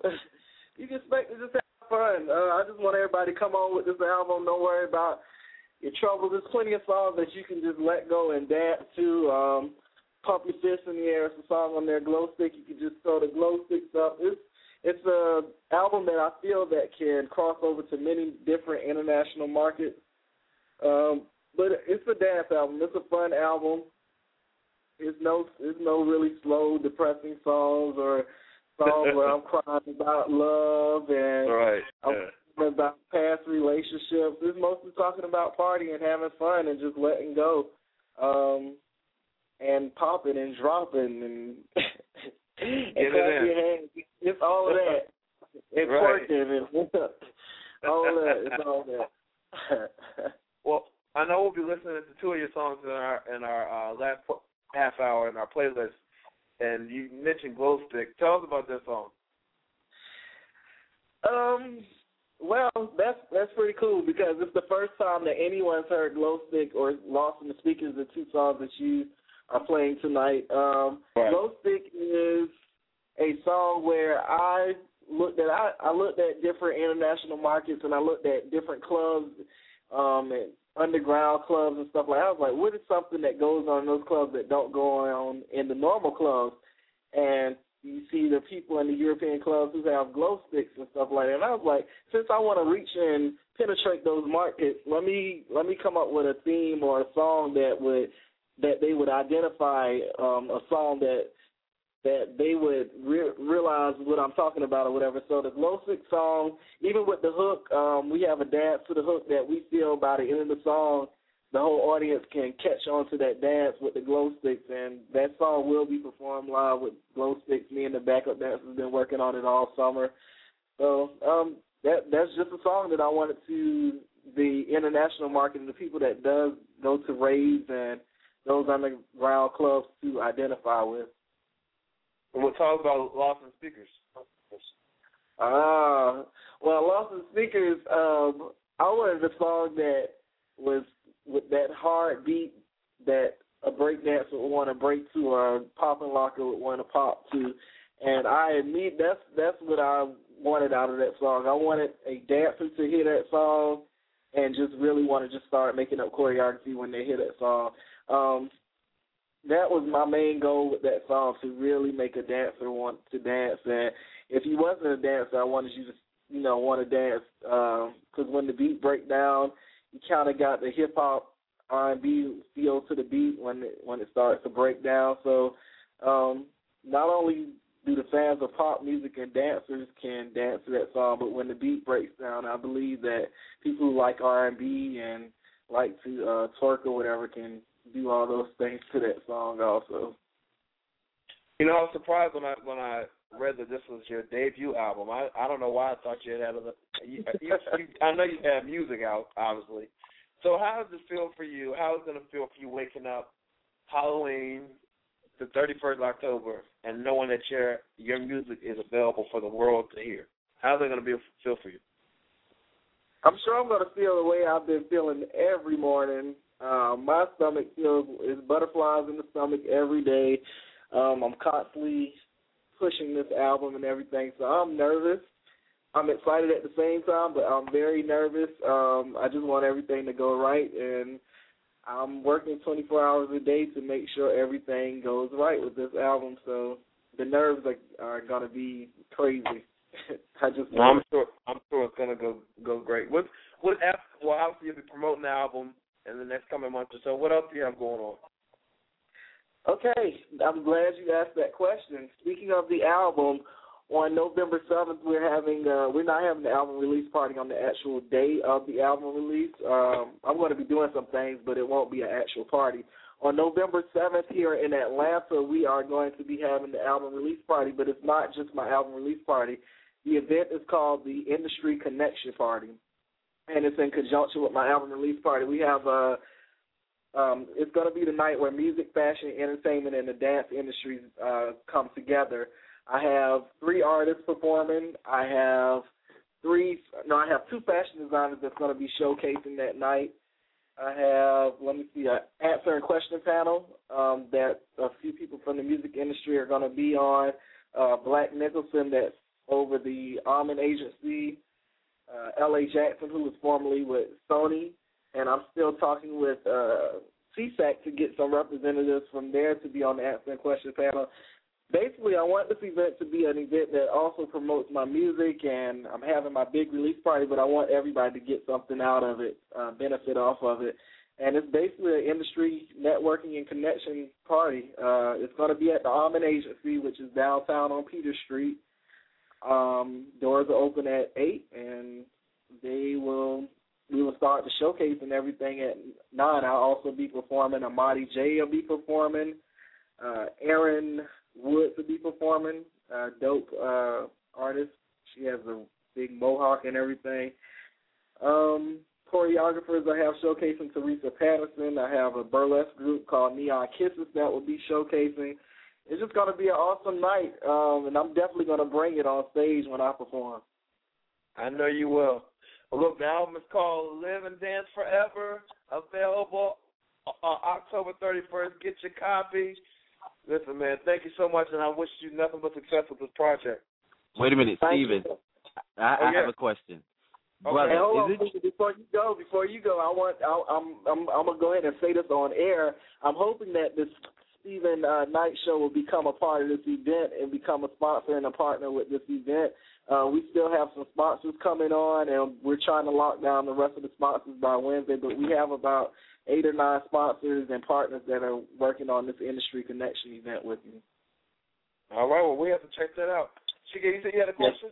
You can expect to just have fun. Uh, I just want everybody to come on with this album. Don't worry about your troubles. There's plenty of songs that you can just let go and dance to. Um, Pump Your Fist in the Air. It's a song on there, Glow Stick. You can just throw the glow sticks up. It's it's a album that I feel that can cross over to many different international markets. Um, but it's a dance album. It's a fun album. It's no it's no really slow, depressing songs or songs where I'm crying about love and Right. I'm about past relationships. It's mostly talking about partying, and having fun, and just letting go, um, and popping and dropping and and Get in. your hands. It's all of that. It's Right. and all of that. It's all that. Well, I know we'll be listening to two of your songs in our in our uh, last po- half hour in our playlist, and you mentioned Glow Stick. Tell us about that song. Um, well, that's that's pretty cool because it's the first time that anyone's heard Glow Stick or Lost in the Speakers, the two songs that you are playing tonight. Um, Right. Glow Stick is a song where I looked at I, I looked at different international markets and I looked at different clubs, um, and underground clubs and stuff like. that. I was like, what is something that goes on in those clubs that don't go on in the normal clubs? And you see the people in the European clubs who have glow sticks and stuff like that. And I was like, since I want to reach and penetrate those markets, let me let me come up with a theme or a song that would that they would identify um, a song that that they would re- realize what I'm talking about or whatever. So the glow stick song, even with the hook, um, we have a dance to the hook that we feel by the end of the song the whole audience can catch on to that dance with the glow sticks, and that song will be performed live with glow sticks. Me and the backup dancers have been working on it all summer. So um, that that's just a song that I wanted to the international market and the people that does go to raves and those underground clubs to identify with. And we'll talk about Lost in Speakers. Ah, well, Lost in Speakers, um, I wanted a song that was with that hard beat that a breakdancer would want to break to or a popping locker would want to pop to. And I admit that's that's what I wanted out of that song. I wanted a dancer to hear that song and just really want to just start making up choreography when they hear that song. Um, that was my main goal with that song to really make a dancer want to dance. And if you wasn't a dancer, I wanted you to, you know, want to dance because when the beat break down, you kind of got the hip hop R and B feel to the beat when it when it starts to break down. So um, not only do the fans of pop music and dancers can dance to that song, but when the beat breaks down, I believe that people who like R and B and like to uh, twerk or whatever can do all those things to that song also. You know, I was surprised when I when I read that this was your debut album. I I don't know why I thought you had other. You, you, you, I know you have music out, obviously. So how does it feel for you? How is it going to feel for you waking up Halloween, the 31st of October, and knowing that your your music is available for the world to hear? How's it going to be feel for you? I'm sure I'm going to feel the way I've been feeling every morning. Uh, my stomach feels is butterflies in the stomach every day. Um, I'm constantly pushing this album and everything, so I'm nervous. I'm excited at the same time, but I'm very nervous. Um, I just want everything to go right, and I'm working 24 hours a day to make sure everything goes right with this album. So the nerves are, are going to be crazy. I just Well, I'm sure I'm sure it's gonna go go great. What what else? Well, obviously you'll be promoting the album in the next coming months or so. What else do you have going on? Okay, I'm glad you asked that question. Speaking of the album, on November seventh, we're having uh, we're not having the album release party on the actual day of the album release. Um, I'm going to be doing some things, but it won't be an actual party. On November seventh, here in Atlanta, we are going to be having the album release party, but it's not just my album release party. The event is called the Industry Connection Party, and it's in conjunction with my album release party. We have uh, um, it's going to be the night where music, fashion, entertainment, and the dance industries uh, come together. I have three artists performing. I have three, no, I have two fashion designers that's going to be showcasing that night. I have, let me see, an answer and question panel um, that a few people from the music industry are going to be on. Uh, Black Nicholson, that's over the Almond Agency. Uh, L.A. Jackson, who was formerly with Sony, and I'm still talking with uh, SESAC to get some representatives from there to be on the answering question panel. Basically, I want this event to be an event that also promotes my music, and I'm having my big release party, but I want everybody to get something out of it, uh, benefit off of it. And it's basically an industry networking and connection party. Uh, it's going to be at the Almond Agency, which is downtown on Peter Street. Um, doors are open at eight, and they will we will start the showcase and everything at nine. I'll also be performing. Amadi J will be performing. Uh, Aaron Woods will be performing. Uh, dope uh, artist. She has a big mohawk and everything. Um, choreographers I have showcasing Teresa Patterson. I have a burlesque group called Neon Kisses that will be showcasing. It's just going to be an awesome night, um, and I'm definitely going to bring it on stage when I perform. I know you will. Well, look, the album is called Live and Dance Forever, available uh, October 31st. Get your copy. Listen, man, thank you so much, and I wish you nothing but success with this project. Wait a minute, Thank Steven. you. I, Oh, yeah. have a question. Okay. Brother, Hey, hold on, it before you go, before you go, I want I, I'm I'm I'm gonna go ahead and say this on air. I'm hoping that this Steven uh, Knight Show will become a part of this event and become a sponsor and a partner with this event. Uh, we still have some sponsors coming on, and we're trying to lock down the rest of the sponsors by Wednesday. But we have about eight or nine sponsors and partners that are working on this industry connection event with me. All right, well, we have to check that out. Chike, you said you had a question?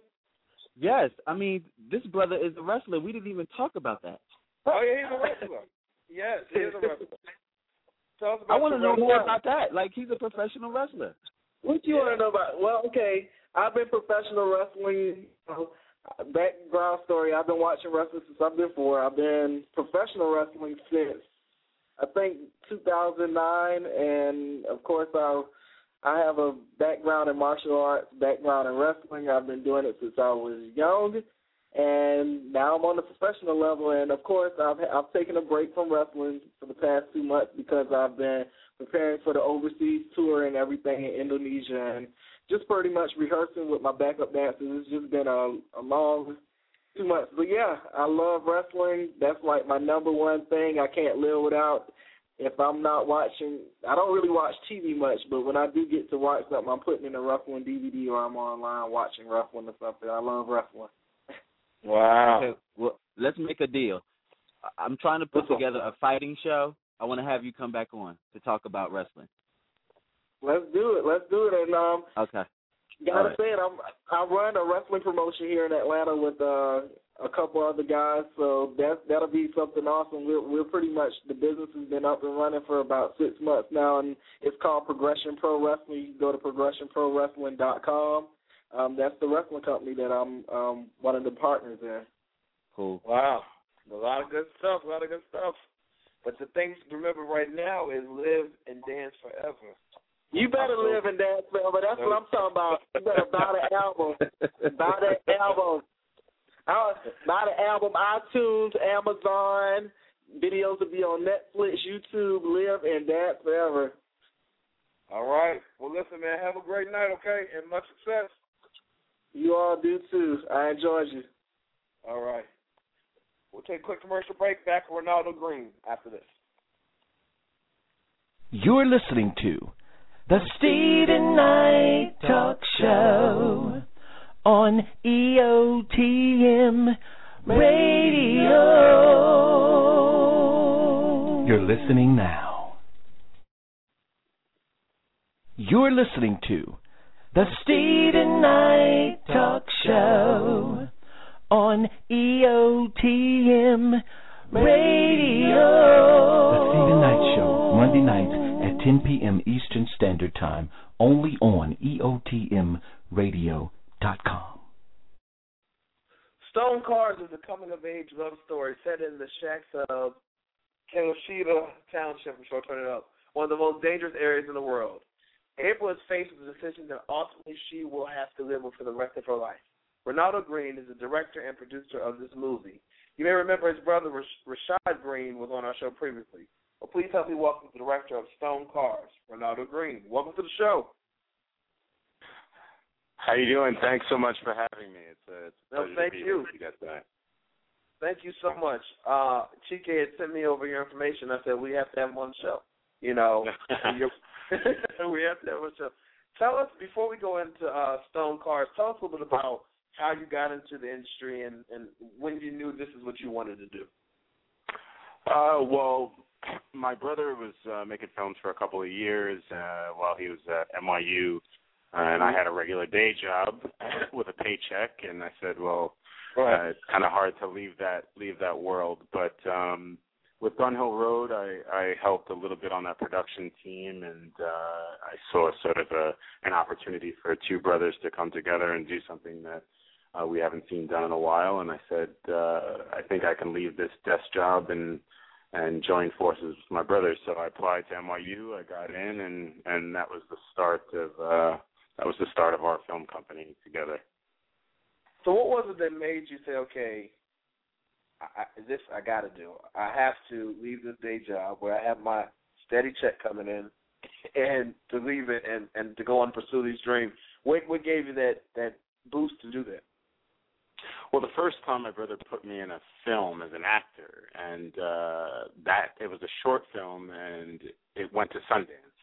Yes, I mean this brother is a wrestler. We didn't even talk about that. Oh, yeah, he's a wrestler. Yes, he is a wrestler. Tell us about I want to know more about that. Like he's a professional wrestler. What do you want to know about? Well, okay, I've been professional wrestling. You know, background story: I've been watching wrestling since I've been four. I've been professional wrestling since I think 2009, and of course I I have a background in martial arts, background in wrestling. I've been doing it since I was young, and now I'm on the professional level. And of course, I've I've taken a break from wrestling for the past two months because I've been preparing for the overseas tour and everything in Indonesia, and just pretty much rehearsing with my backup dancers. It's just been a, a long two months. But yeah, I love wrestling. That's like my number one thing. I can't live without. If I'm not watching, I don't really watch TV much, but when I do get to watch something, I'm putting in a wrestling DVD or I'm online watching wrestling or something. I love wrestling. Wow. Okay, well, let's make a deal. I'm trying to put together a fighting show. I want to have you come back on to talk about wrestling. Let's do it. Let's do it. And um, Okay. gotta right. say it, I'm I run a wrestling promotion here in Atlanta with uh a couple other guys, so that that'll be something awesome. We're we're pretty much the business has been up and running for about six months now, and it's called Progression Pro Wrestling. You can go to progressionprowrestling.com. Um, that's the wrestling company that I'm um one of the partners in. Cool. Wow. A lot of good stuff, a lot of good stuff. But the thing to remember right now is live and dance forever. You better live and dance, forever. But that's what I'm talking about. You better buy the album. buy that album. Uh, buy the album, iTunes, Amazon. Videos will be on Netflix, YouTube. Live and dance forever. All right. Well, listen, man, have a great night, okay? And much success. You all do too. I enjoyed you. All right. We'll take a quick commercial break. Back to Reinaldo Green after this. You're listening to the Steven Knight Talk Show on EOTM Radio. You're listening now. You're listening to the Steven Knight Talk Show on EOTM Radio. The Steven Knight Show, Monday nights at 10 p.m. Eastern Standard Time, only on EOTMRadio.com. Stone Cars is a coming of age love story set in the shacks of Khayelitsha Township, I'm sure turn it up, one of the most dangerous areas in the world. April is faced with a decision that ultimately she will have to live with for the rest of her life. Reinaldo Green is the director and producer of this movie. You may remember his brother Rash- Rashad Green was on our show previously. Well, please help me welcome the director of Stone Cars, Reinaldo Green. Welcome to the show. How you doing? Thanks so much for having me. It's a, it's a No, pleasure thank to be you. with you guys tonight. Thank you so much. Uh, Chike had sent me over your information. I said we have to have one show. You know, we have to have the show. Tell us before we go into uh, Stone Cars. Tell us a little bit about how you got into the industry and and when you knew this is what you wanted to do. Uh, well, my brother was uh, making films for a couple of years uh, while he was at NYU, and I had a regular day job with a paycheck. And I said, well, uh, it's kind of hard to leave that leave that world. But um, with Gun Hill Road, I, I helped a little bit on that production team, and uh, I saw sort of a an opportunity for two brothers to come together and do something that uh, we haven't seen done in a while. And I said, uh, I think I can leave this desk job and and join forces with my brothers. So I applied to NYU. I got in, and and that was the start of uh, that was the start of our film company together. So what was it that made you say, okay, I, this I got to do. I have to leave this day job where I have my steady check coming in, and to leave it and and to go and pursue these dreams. What what gave you that that boost to do that? Well, the first time my brother put me in a film as an actor, and uh that it was a short film, and it went to Sundance.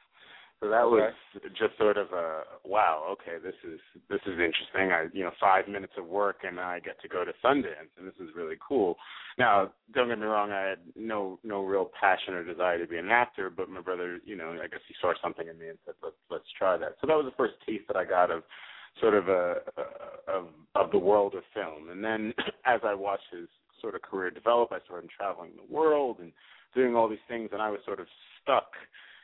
So that was just sort of a wow. Okay, this is this is interesting. I you know five minutes of work and I get to go to Sundance, and this is really cool. Now, don't get me wrong. I had no no real passion or desire to be an actor, but my brother, you know, I guess he saw something in me and said, let's let's try that. So that was the first taste that I got of sort of a, a of of the world of film. And then as I watched his sort of career develop, I started traveling the world and doing all these things, and I was sort of stuck.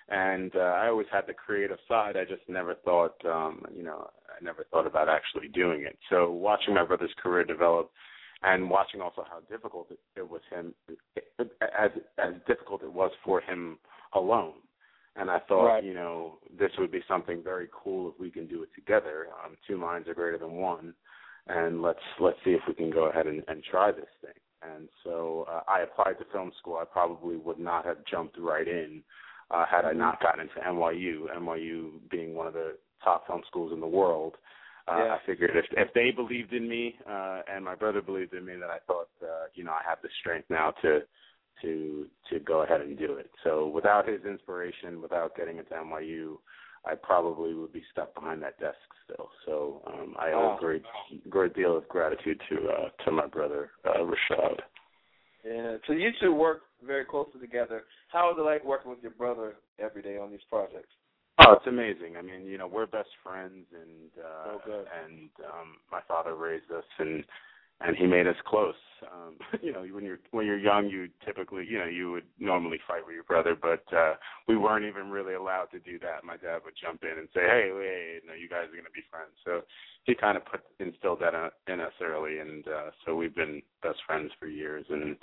And uh, I always had the creative side. I just never thought, um, you know, I never thought about actually doing it. So watching my brother's career develop, and watching also how difficult it, it was him, as as difficult it was for him alone and I thought, right. you know, this would be something very cool if we can do it together. Um, two minds are greater than one, and let's let's see if we can go ahead and, and try this thing. And so uh, I applied to film school. I probably would not have jumped right in uh, had I not gotten into NYU. NYU being one of the top film schools in the world. Uh, yeah. I figured if if they believed in me uh, and my brother believed in me, that I thought, uh, you know, I have the strength now to to to go ahead and do it. So without his inspiration, without getting into NYU, I probably would be stuck behind that desk still. So um, I owe a great great deal of gratitude to uh, to my brother uh, Rashad. Yeah. So you two work very closely together. How is it like working with your brother every day on these projects? Oh, it's amazing. I mean, you know, we're best friends, and uh, oh, and um, my father raised us, and and he made us close. Um, you know, when you're when you're young, you typically, you know, you would normally fight with your brother, but uh, we weren't even really allowed to do that. My dad would jump in and say, "Hey, wait, no, you guys are going to be friends." So he kind of put instilled that in us early, and uh, so we've been best friends for years, and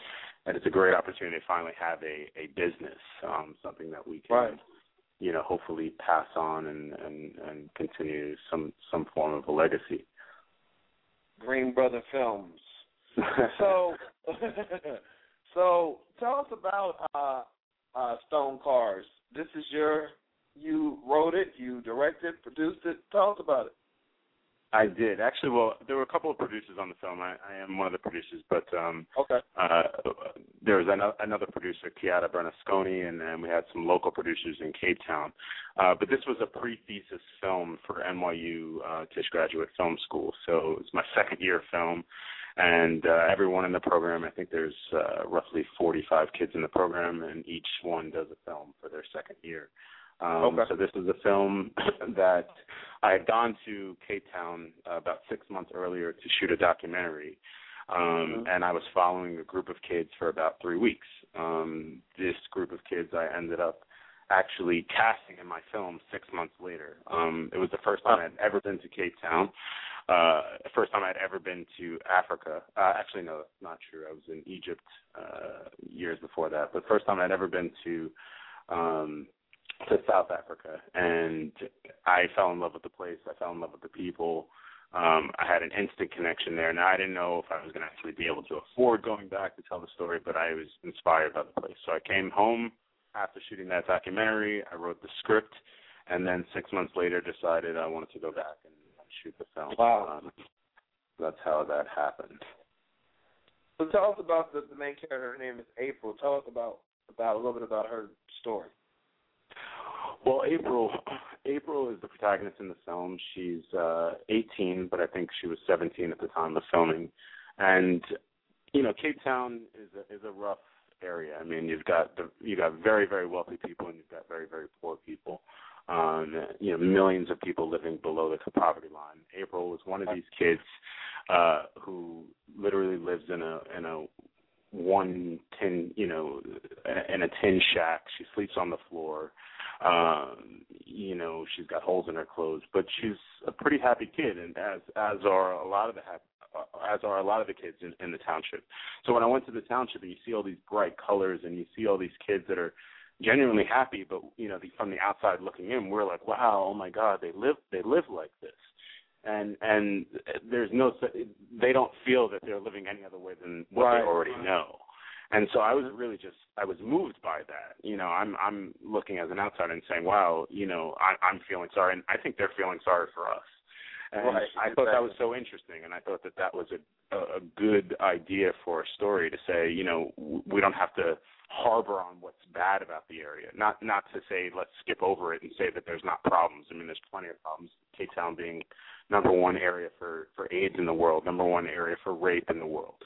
and it's a great opportunity to finally have a a business, um, something that we can. Right. You know, hopefully pass on and and and continue some some form of a legacy. Green Brother Films. so, so tell us about uh, uh, Stone Cars. This is your. You wrote it, you directed, produced it. Tell us about it. I did actually. Well, there were a couple of producers on the film. I, I am one of the producers, but um, okay. Uh, there was another, another producer, Chiara Bernasconi, and then we had some local producers in Cape Town. Uh, but this was a pre-thesis film for NYU uh, Tisch Graduate Film School, so it's my second year film. And uh, everyone in the program, I think there's uh, roughly 45 kids in the program, and each one does a film for their second year. Um, okay. So this is a film that I had gone to Cape Town uh, about six months earlier to shoot a documentary, um, mm-hmm. and I was following a group of kids for about three weeks. Um, this group of kids I ended up actually casting in my film six months later. Um, it was the first time I'd ever been to Cape Town. Uh, first time I'd ever been to Africa. Uh, actually, no, that's not true. I was in Egypt uh, years before that. But first time I'd ever been to um, to South Africa, and I fell in love with the place. I fell in love with the people. Um, I had an instant connection there. Now I didn't know if I was going to actually be able to afford going back to tell the story, but I was inspired by the place. So I came home after shooting that documentary. I wrote the script, and then six months later decided I wanted to go back and shoot the film. Wow. Um, that's how that happened. So tell us about the, the main character. Her name is April. Tell us about about a little bit about her story. Well, April, April is the protagonist in the film. She's uh 18, but I think she was 17 at the time of filming. And you know, Cape Town is a is a rough area. I mean, you've got the you got very very wealthy people and you've got very very poor people. Um, you know, millions of people living below the poverty line. April was one of these kids uh who literally lives in a in a one tin, you know, in a tin shack. She sleeps on the floor. Um, you know, she's got holes in her clothes, but she's a pretty happy kid, and as as are a lot of the happy, as are a lot of the kids in, in the township. So when I went to the township, and you see all these bright colors, and you see all these kids that are genuinely happy, but you know, the, from the outside looking in, we're like, wow, oh my God, they live they live like this and and there's no they don't feel that they're living any other way than what right. they already know and so i was really just i was moved by that you know i'm i'm looking as an outsider and saying wow you know i i'm feeling sorry and i think they're feeling sorry for us and right. i thought that was so interesting and i thought that that was a a good idea for a story to say you know we don't have to harbor on what's bad about the area. Not not to say let's skip over it and say that there's not problems. I mean, there's plenty of problems. Cape Town being number one area for for AIDS in the world, number one area for rape in the world.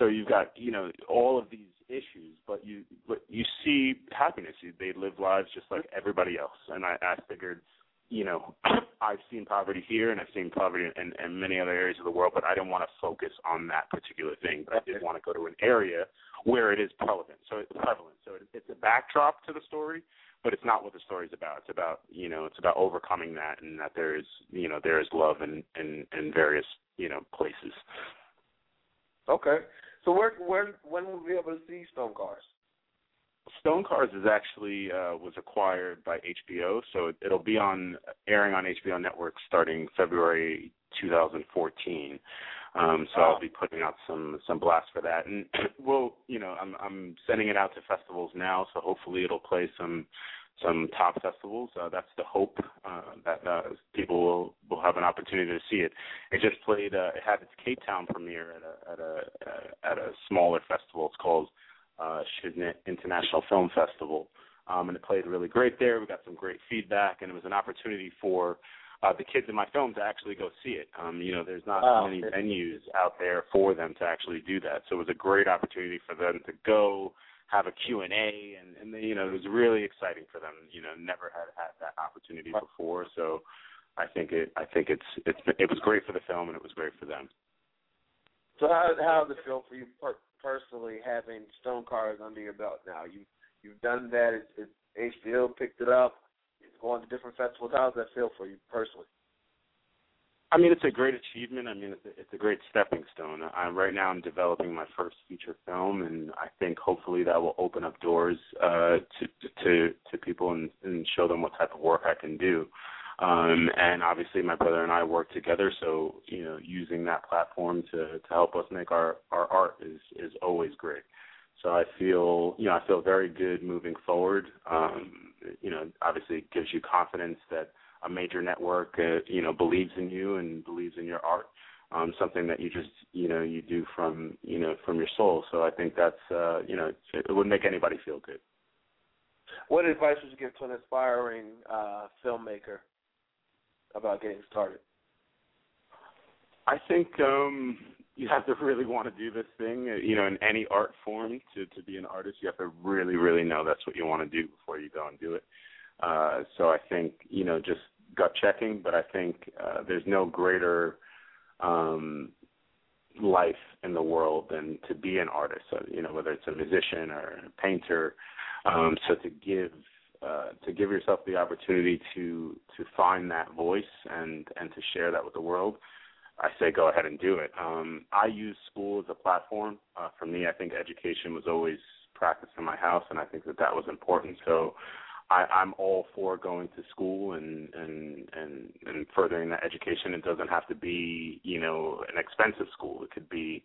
So you've got you know all of these issues, but you but you see happiness. They live lives just like everybody else. And I, I figured, you know, I've seen poverty here and I've seen poverty in, in many other areas of the world, but I didn't want to focus on that particular thing. But I did want to go to an area where it is prevalent. So it's prevalent. So it, it's a backdrop to the story, but it's not what the story's about. It's about you know it's about overcoming that and that there is you know there is love in in, in various you know places. Okay, so where where when will we be able to see Stone Cars? Stone Cars is actually uh, was acquired by HBO, so it, it'll be on airing on HBO Network starting February 2014. Um, so I'll be putting out some some blasts for that, and we'll, you know, I'm I'm sending it out to festivals now, so hopefully it'll play some some top festivals. Uh, that's the hope uh, that uh, people will will have an opportunity to see it. It just played. Uh, it had its Cape Town premiere at a at a uh, at a smaller festival. It's called uh, Shnit International Film Festival, um, and it played really great there. We got some great feedback, and it was an opportunity for uh, the kids in my film to actually go see it. Um, you know, there's not wow. many venues out there for them to actually do that. So it was a great opportunity for them to go have a Q and A, and you know it was really exciting for them. You know, never had had that opportunity before. So I think it I think it's it's it was great for the film and it was great for them. So how how does it feel for you per- personally having Stone Cars under your belt now? You you've done that. It's, it's HBO picked it up It's going to different festivals. How does that feel for you personally? I mean, it's a great achievement. I mean, it's a, it's a great stepping stone. I, right now, I'm developing my first feature film, and I think hopefully that will open up doors uh, to to to people and, and show them what type of work I can do. Um, and obviously, my brother and I work together, so you know, using that platform to to help us make our our art is is always great. So I feel, you know, I feel very good moving forward. Um, you know, obviously it gives you confidence that a major network, uh, you know, believes in you and believes in your art. Um, something that you just, you know, you do from, you know, from your soul. So I think that's, uh, you know, it would make anybody feel good. What advice would you give to an aspiring uh, filmmaker about getting started? I think um, you have to really want to do this thing. Uh, you know, in any art form, to to be an artist, you have to really, really know that's what you want to do before you go and do it. Uh, so I think you know just gut checking, but I think uh, there's no greater um, life in the world than to be an artist. So, you know, whether it's a musician or a painter. Um, so to give uh, to give yourself the opportunity to to find that voice and and to share that with the world I say go ahead and do it. Um, I use school as a platform. Uh, for me, I think education was always practiced in my house, and I think that that was important. So I, I'm all for going to school and and and and furthering that education. It doesn't have to be you know an expensive school. It could be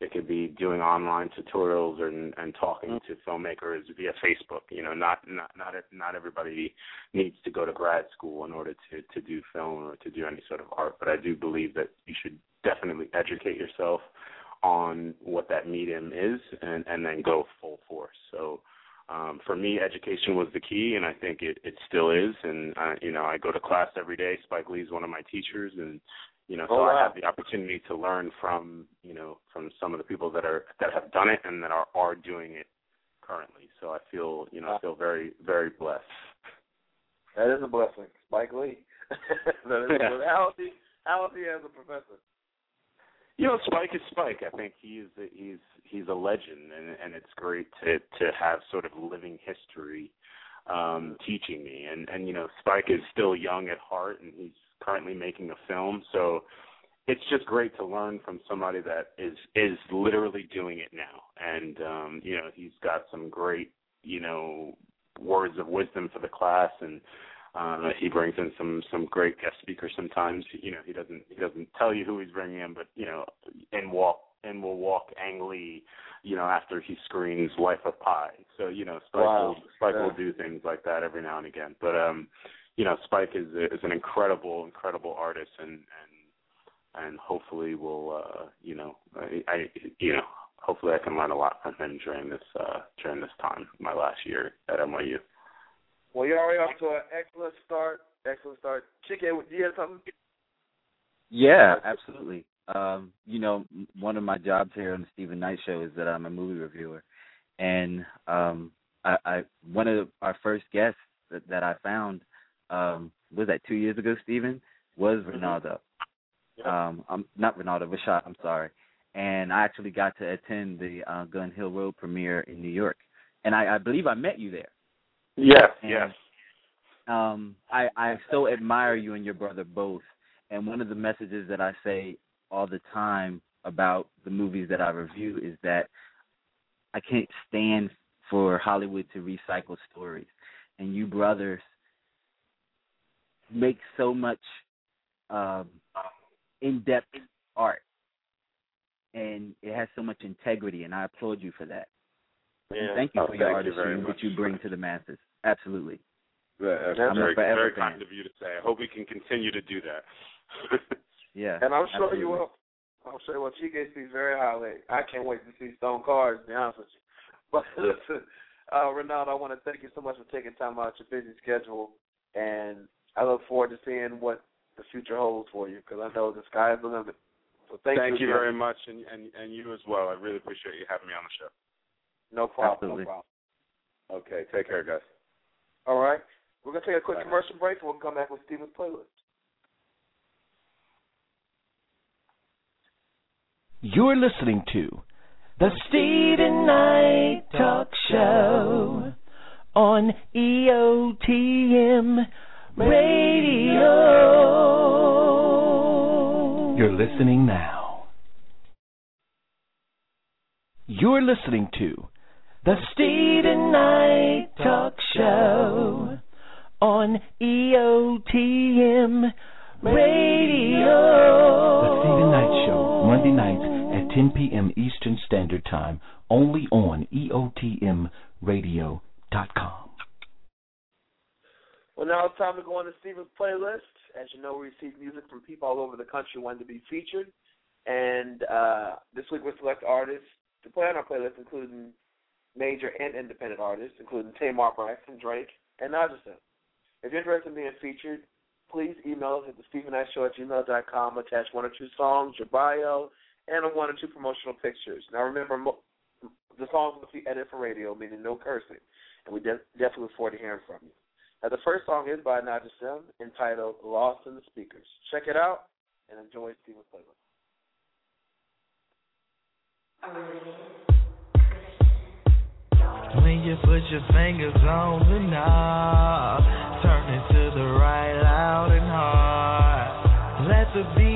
it could be doing online tutorials and and talking mm-hmm. to filmmakers via Facebook. You know, not not not not everybody needs to go to grad school in order to to do film or to do any sort of art. But I do believe that you should definitely educate yourself on what that medium is and and then go full force. So um for me education was the key and I think it it still is and uh, you know I go to class every day. Spike Lee is one of my teachers and you know so Oh, wow. I have the opportunity to learn from you know from some of the people that are that have done it and that are are doing it currently. So I feel you know I feel very very blessed. That is a blessing, Spike Lee. that is Yeah. how is he? How is he as a professor? You know, Spike is Spike. I think he's he's he's a legend, and and it's great to to have sort of living history um teaching me. And and you know, Spike is still young at heart, and he's currently making a film. So it's just great to learn from somebody that is is literally doing it now. And um, you know, he's got some great you know words of wisdom for the class and uh, he brings in some some great guest speakers sometimes. You know, he doesn't he doesn't tell you who he's bringing in, but you know, and walk and will walk Ang Lee, you know, after he screens Life of Pi. So you know, Spike Wow. will Spike Yeah. will do things like that every now and again. But um, you know, Spike is is an incredible incredible artist, and and and hopefully will uh, you know I, I you know hopefully I can learn a lot from him during this uh during this time, my last year at NYU. Well, you're already off to an excellent start. Excellent start. Chike, do you have something? Yeah, absolutely. Um, you know, one of my jobs here on the Steven Knight Show is that I'm a movie reviewer, and um, I, I one of our first guests that, that I found um, was that two years ago. Stephen was Reinaldo. Um, I'm not Reinaldo, Rashad. I'm sorry. And I actually got to attend the uh, Gun Hill Road premiere in New York, and I, I believe I met you there. Yes, yes. Um, I I so admire you and your brother both. And one of the messages that I say all the time about the movies that I review is that I can't stand for Hollywood to recycle stories. And you brothers make so much um, in-depth art, and it has so much integrity. And I applaud you for that. And Yeah. thank you Oh, for your thank you very artistry that you bring to the masses. Absolutely. That's I'm very, very kind of you to say. I hope we can continue to to do that. Yeah. And I'm sure absolutely. you will. I'm sure. Well, Chike speaks very highly. I can't wait to see Stone Cars. To be honest with you. But listen, uh, Reinaldo, I want to thank you so much for taking time out of your busy schedule, and I look forward to seeing what the future holds for you because I know the sky is the limit. So thank, Thank you again. very much, and, and and you as well. I really appreciate you having me on the show. No problem. Absolutely. No problem. Okay, take care, guys. All right. We're gonna take a quick Bye. commercial break, and we'll come back with Steven's playlist. You're listening to the Steven Knight Talk Show on EOTM Radio. You're listening now. You're listening to the Steven Knight Talk Show on EOTM Radio. The Steven Knight Show, Monday nights at 10 p.m. Eastern Standard Time, only on EOTMRadio.com. Well, now it's time to go on to Steven's playlist. As you know, we receive music from people all over the country wanting to be featured. And uh, this week we select artists to play on our playlist, including major and independent artists, including Tamar Braxton, Drake, and Najee. If you're interested in being featured, please email us at the Stephen at gmail.com. Attach one or two songs, your bio, and one or two promotional pictures. Now remember, mo- the songs must be edited for radio, meaning no cursing. And we de- definitely look forward to hearing from you. Now, the first song is by Naja Sim, entitled Lost in the Speakers. Check it out and enjoy Steven's playlist. When you put your fingers on the knob, turn it to the right loud and hard. Let the beat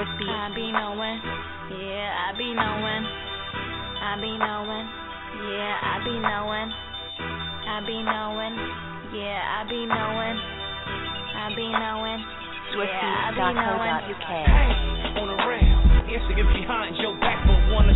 Whiskey. I be knowing, yeah, I be knowing, I be knowing, yeah, I be knowing, I be knowing, yeah, I be knowing, I be knowing, yeah, I be knowing. Hey, on the rail, behind your back, but wanna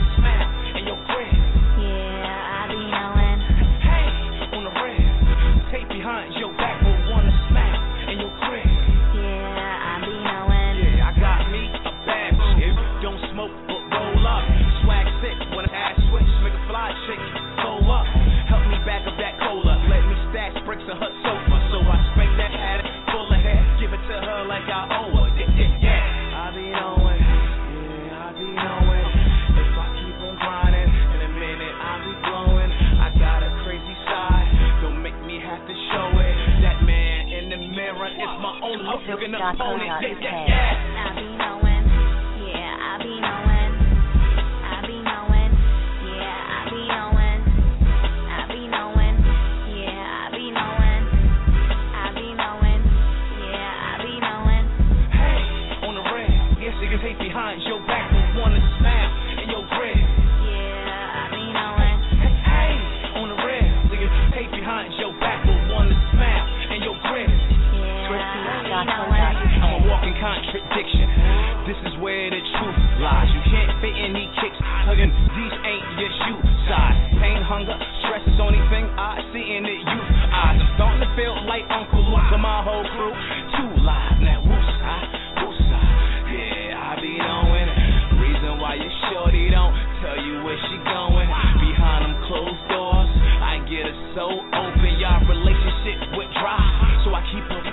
I'll be knowing, yeah, I be knowing. If I keep on grinding, in a minute I'll be glowing. I got a crazy side, don't make me have to show it. That man in the mirror is my own African hugging. These ain't your you size. Pain, hunger, stress is only thing I see in the youth eyes. I'm starting to feel like Uncle Luke to my whole crew. Two lives now, who's side, who's side? Yeah, I be knowing. Reason why your shorty don't tell you where she going. Behind them closed doors, I get her so open. Y'all relationship with dry, so I keep her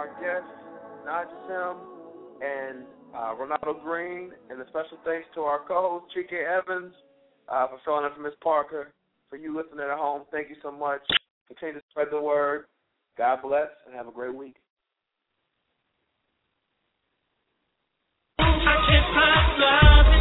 our guests, Naj Sim and uh, Reinaldo Green, and a special thanks to our co-host, Chike Evans, uh, for filling in for Miss Parker. For you listening at home, thank you so much. Continue to spread the word. God bless, and have a great week. I.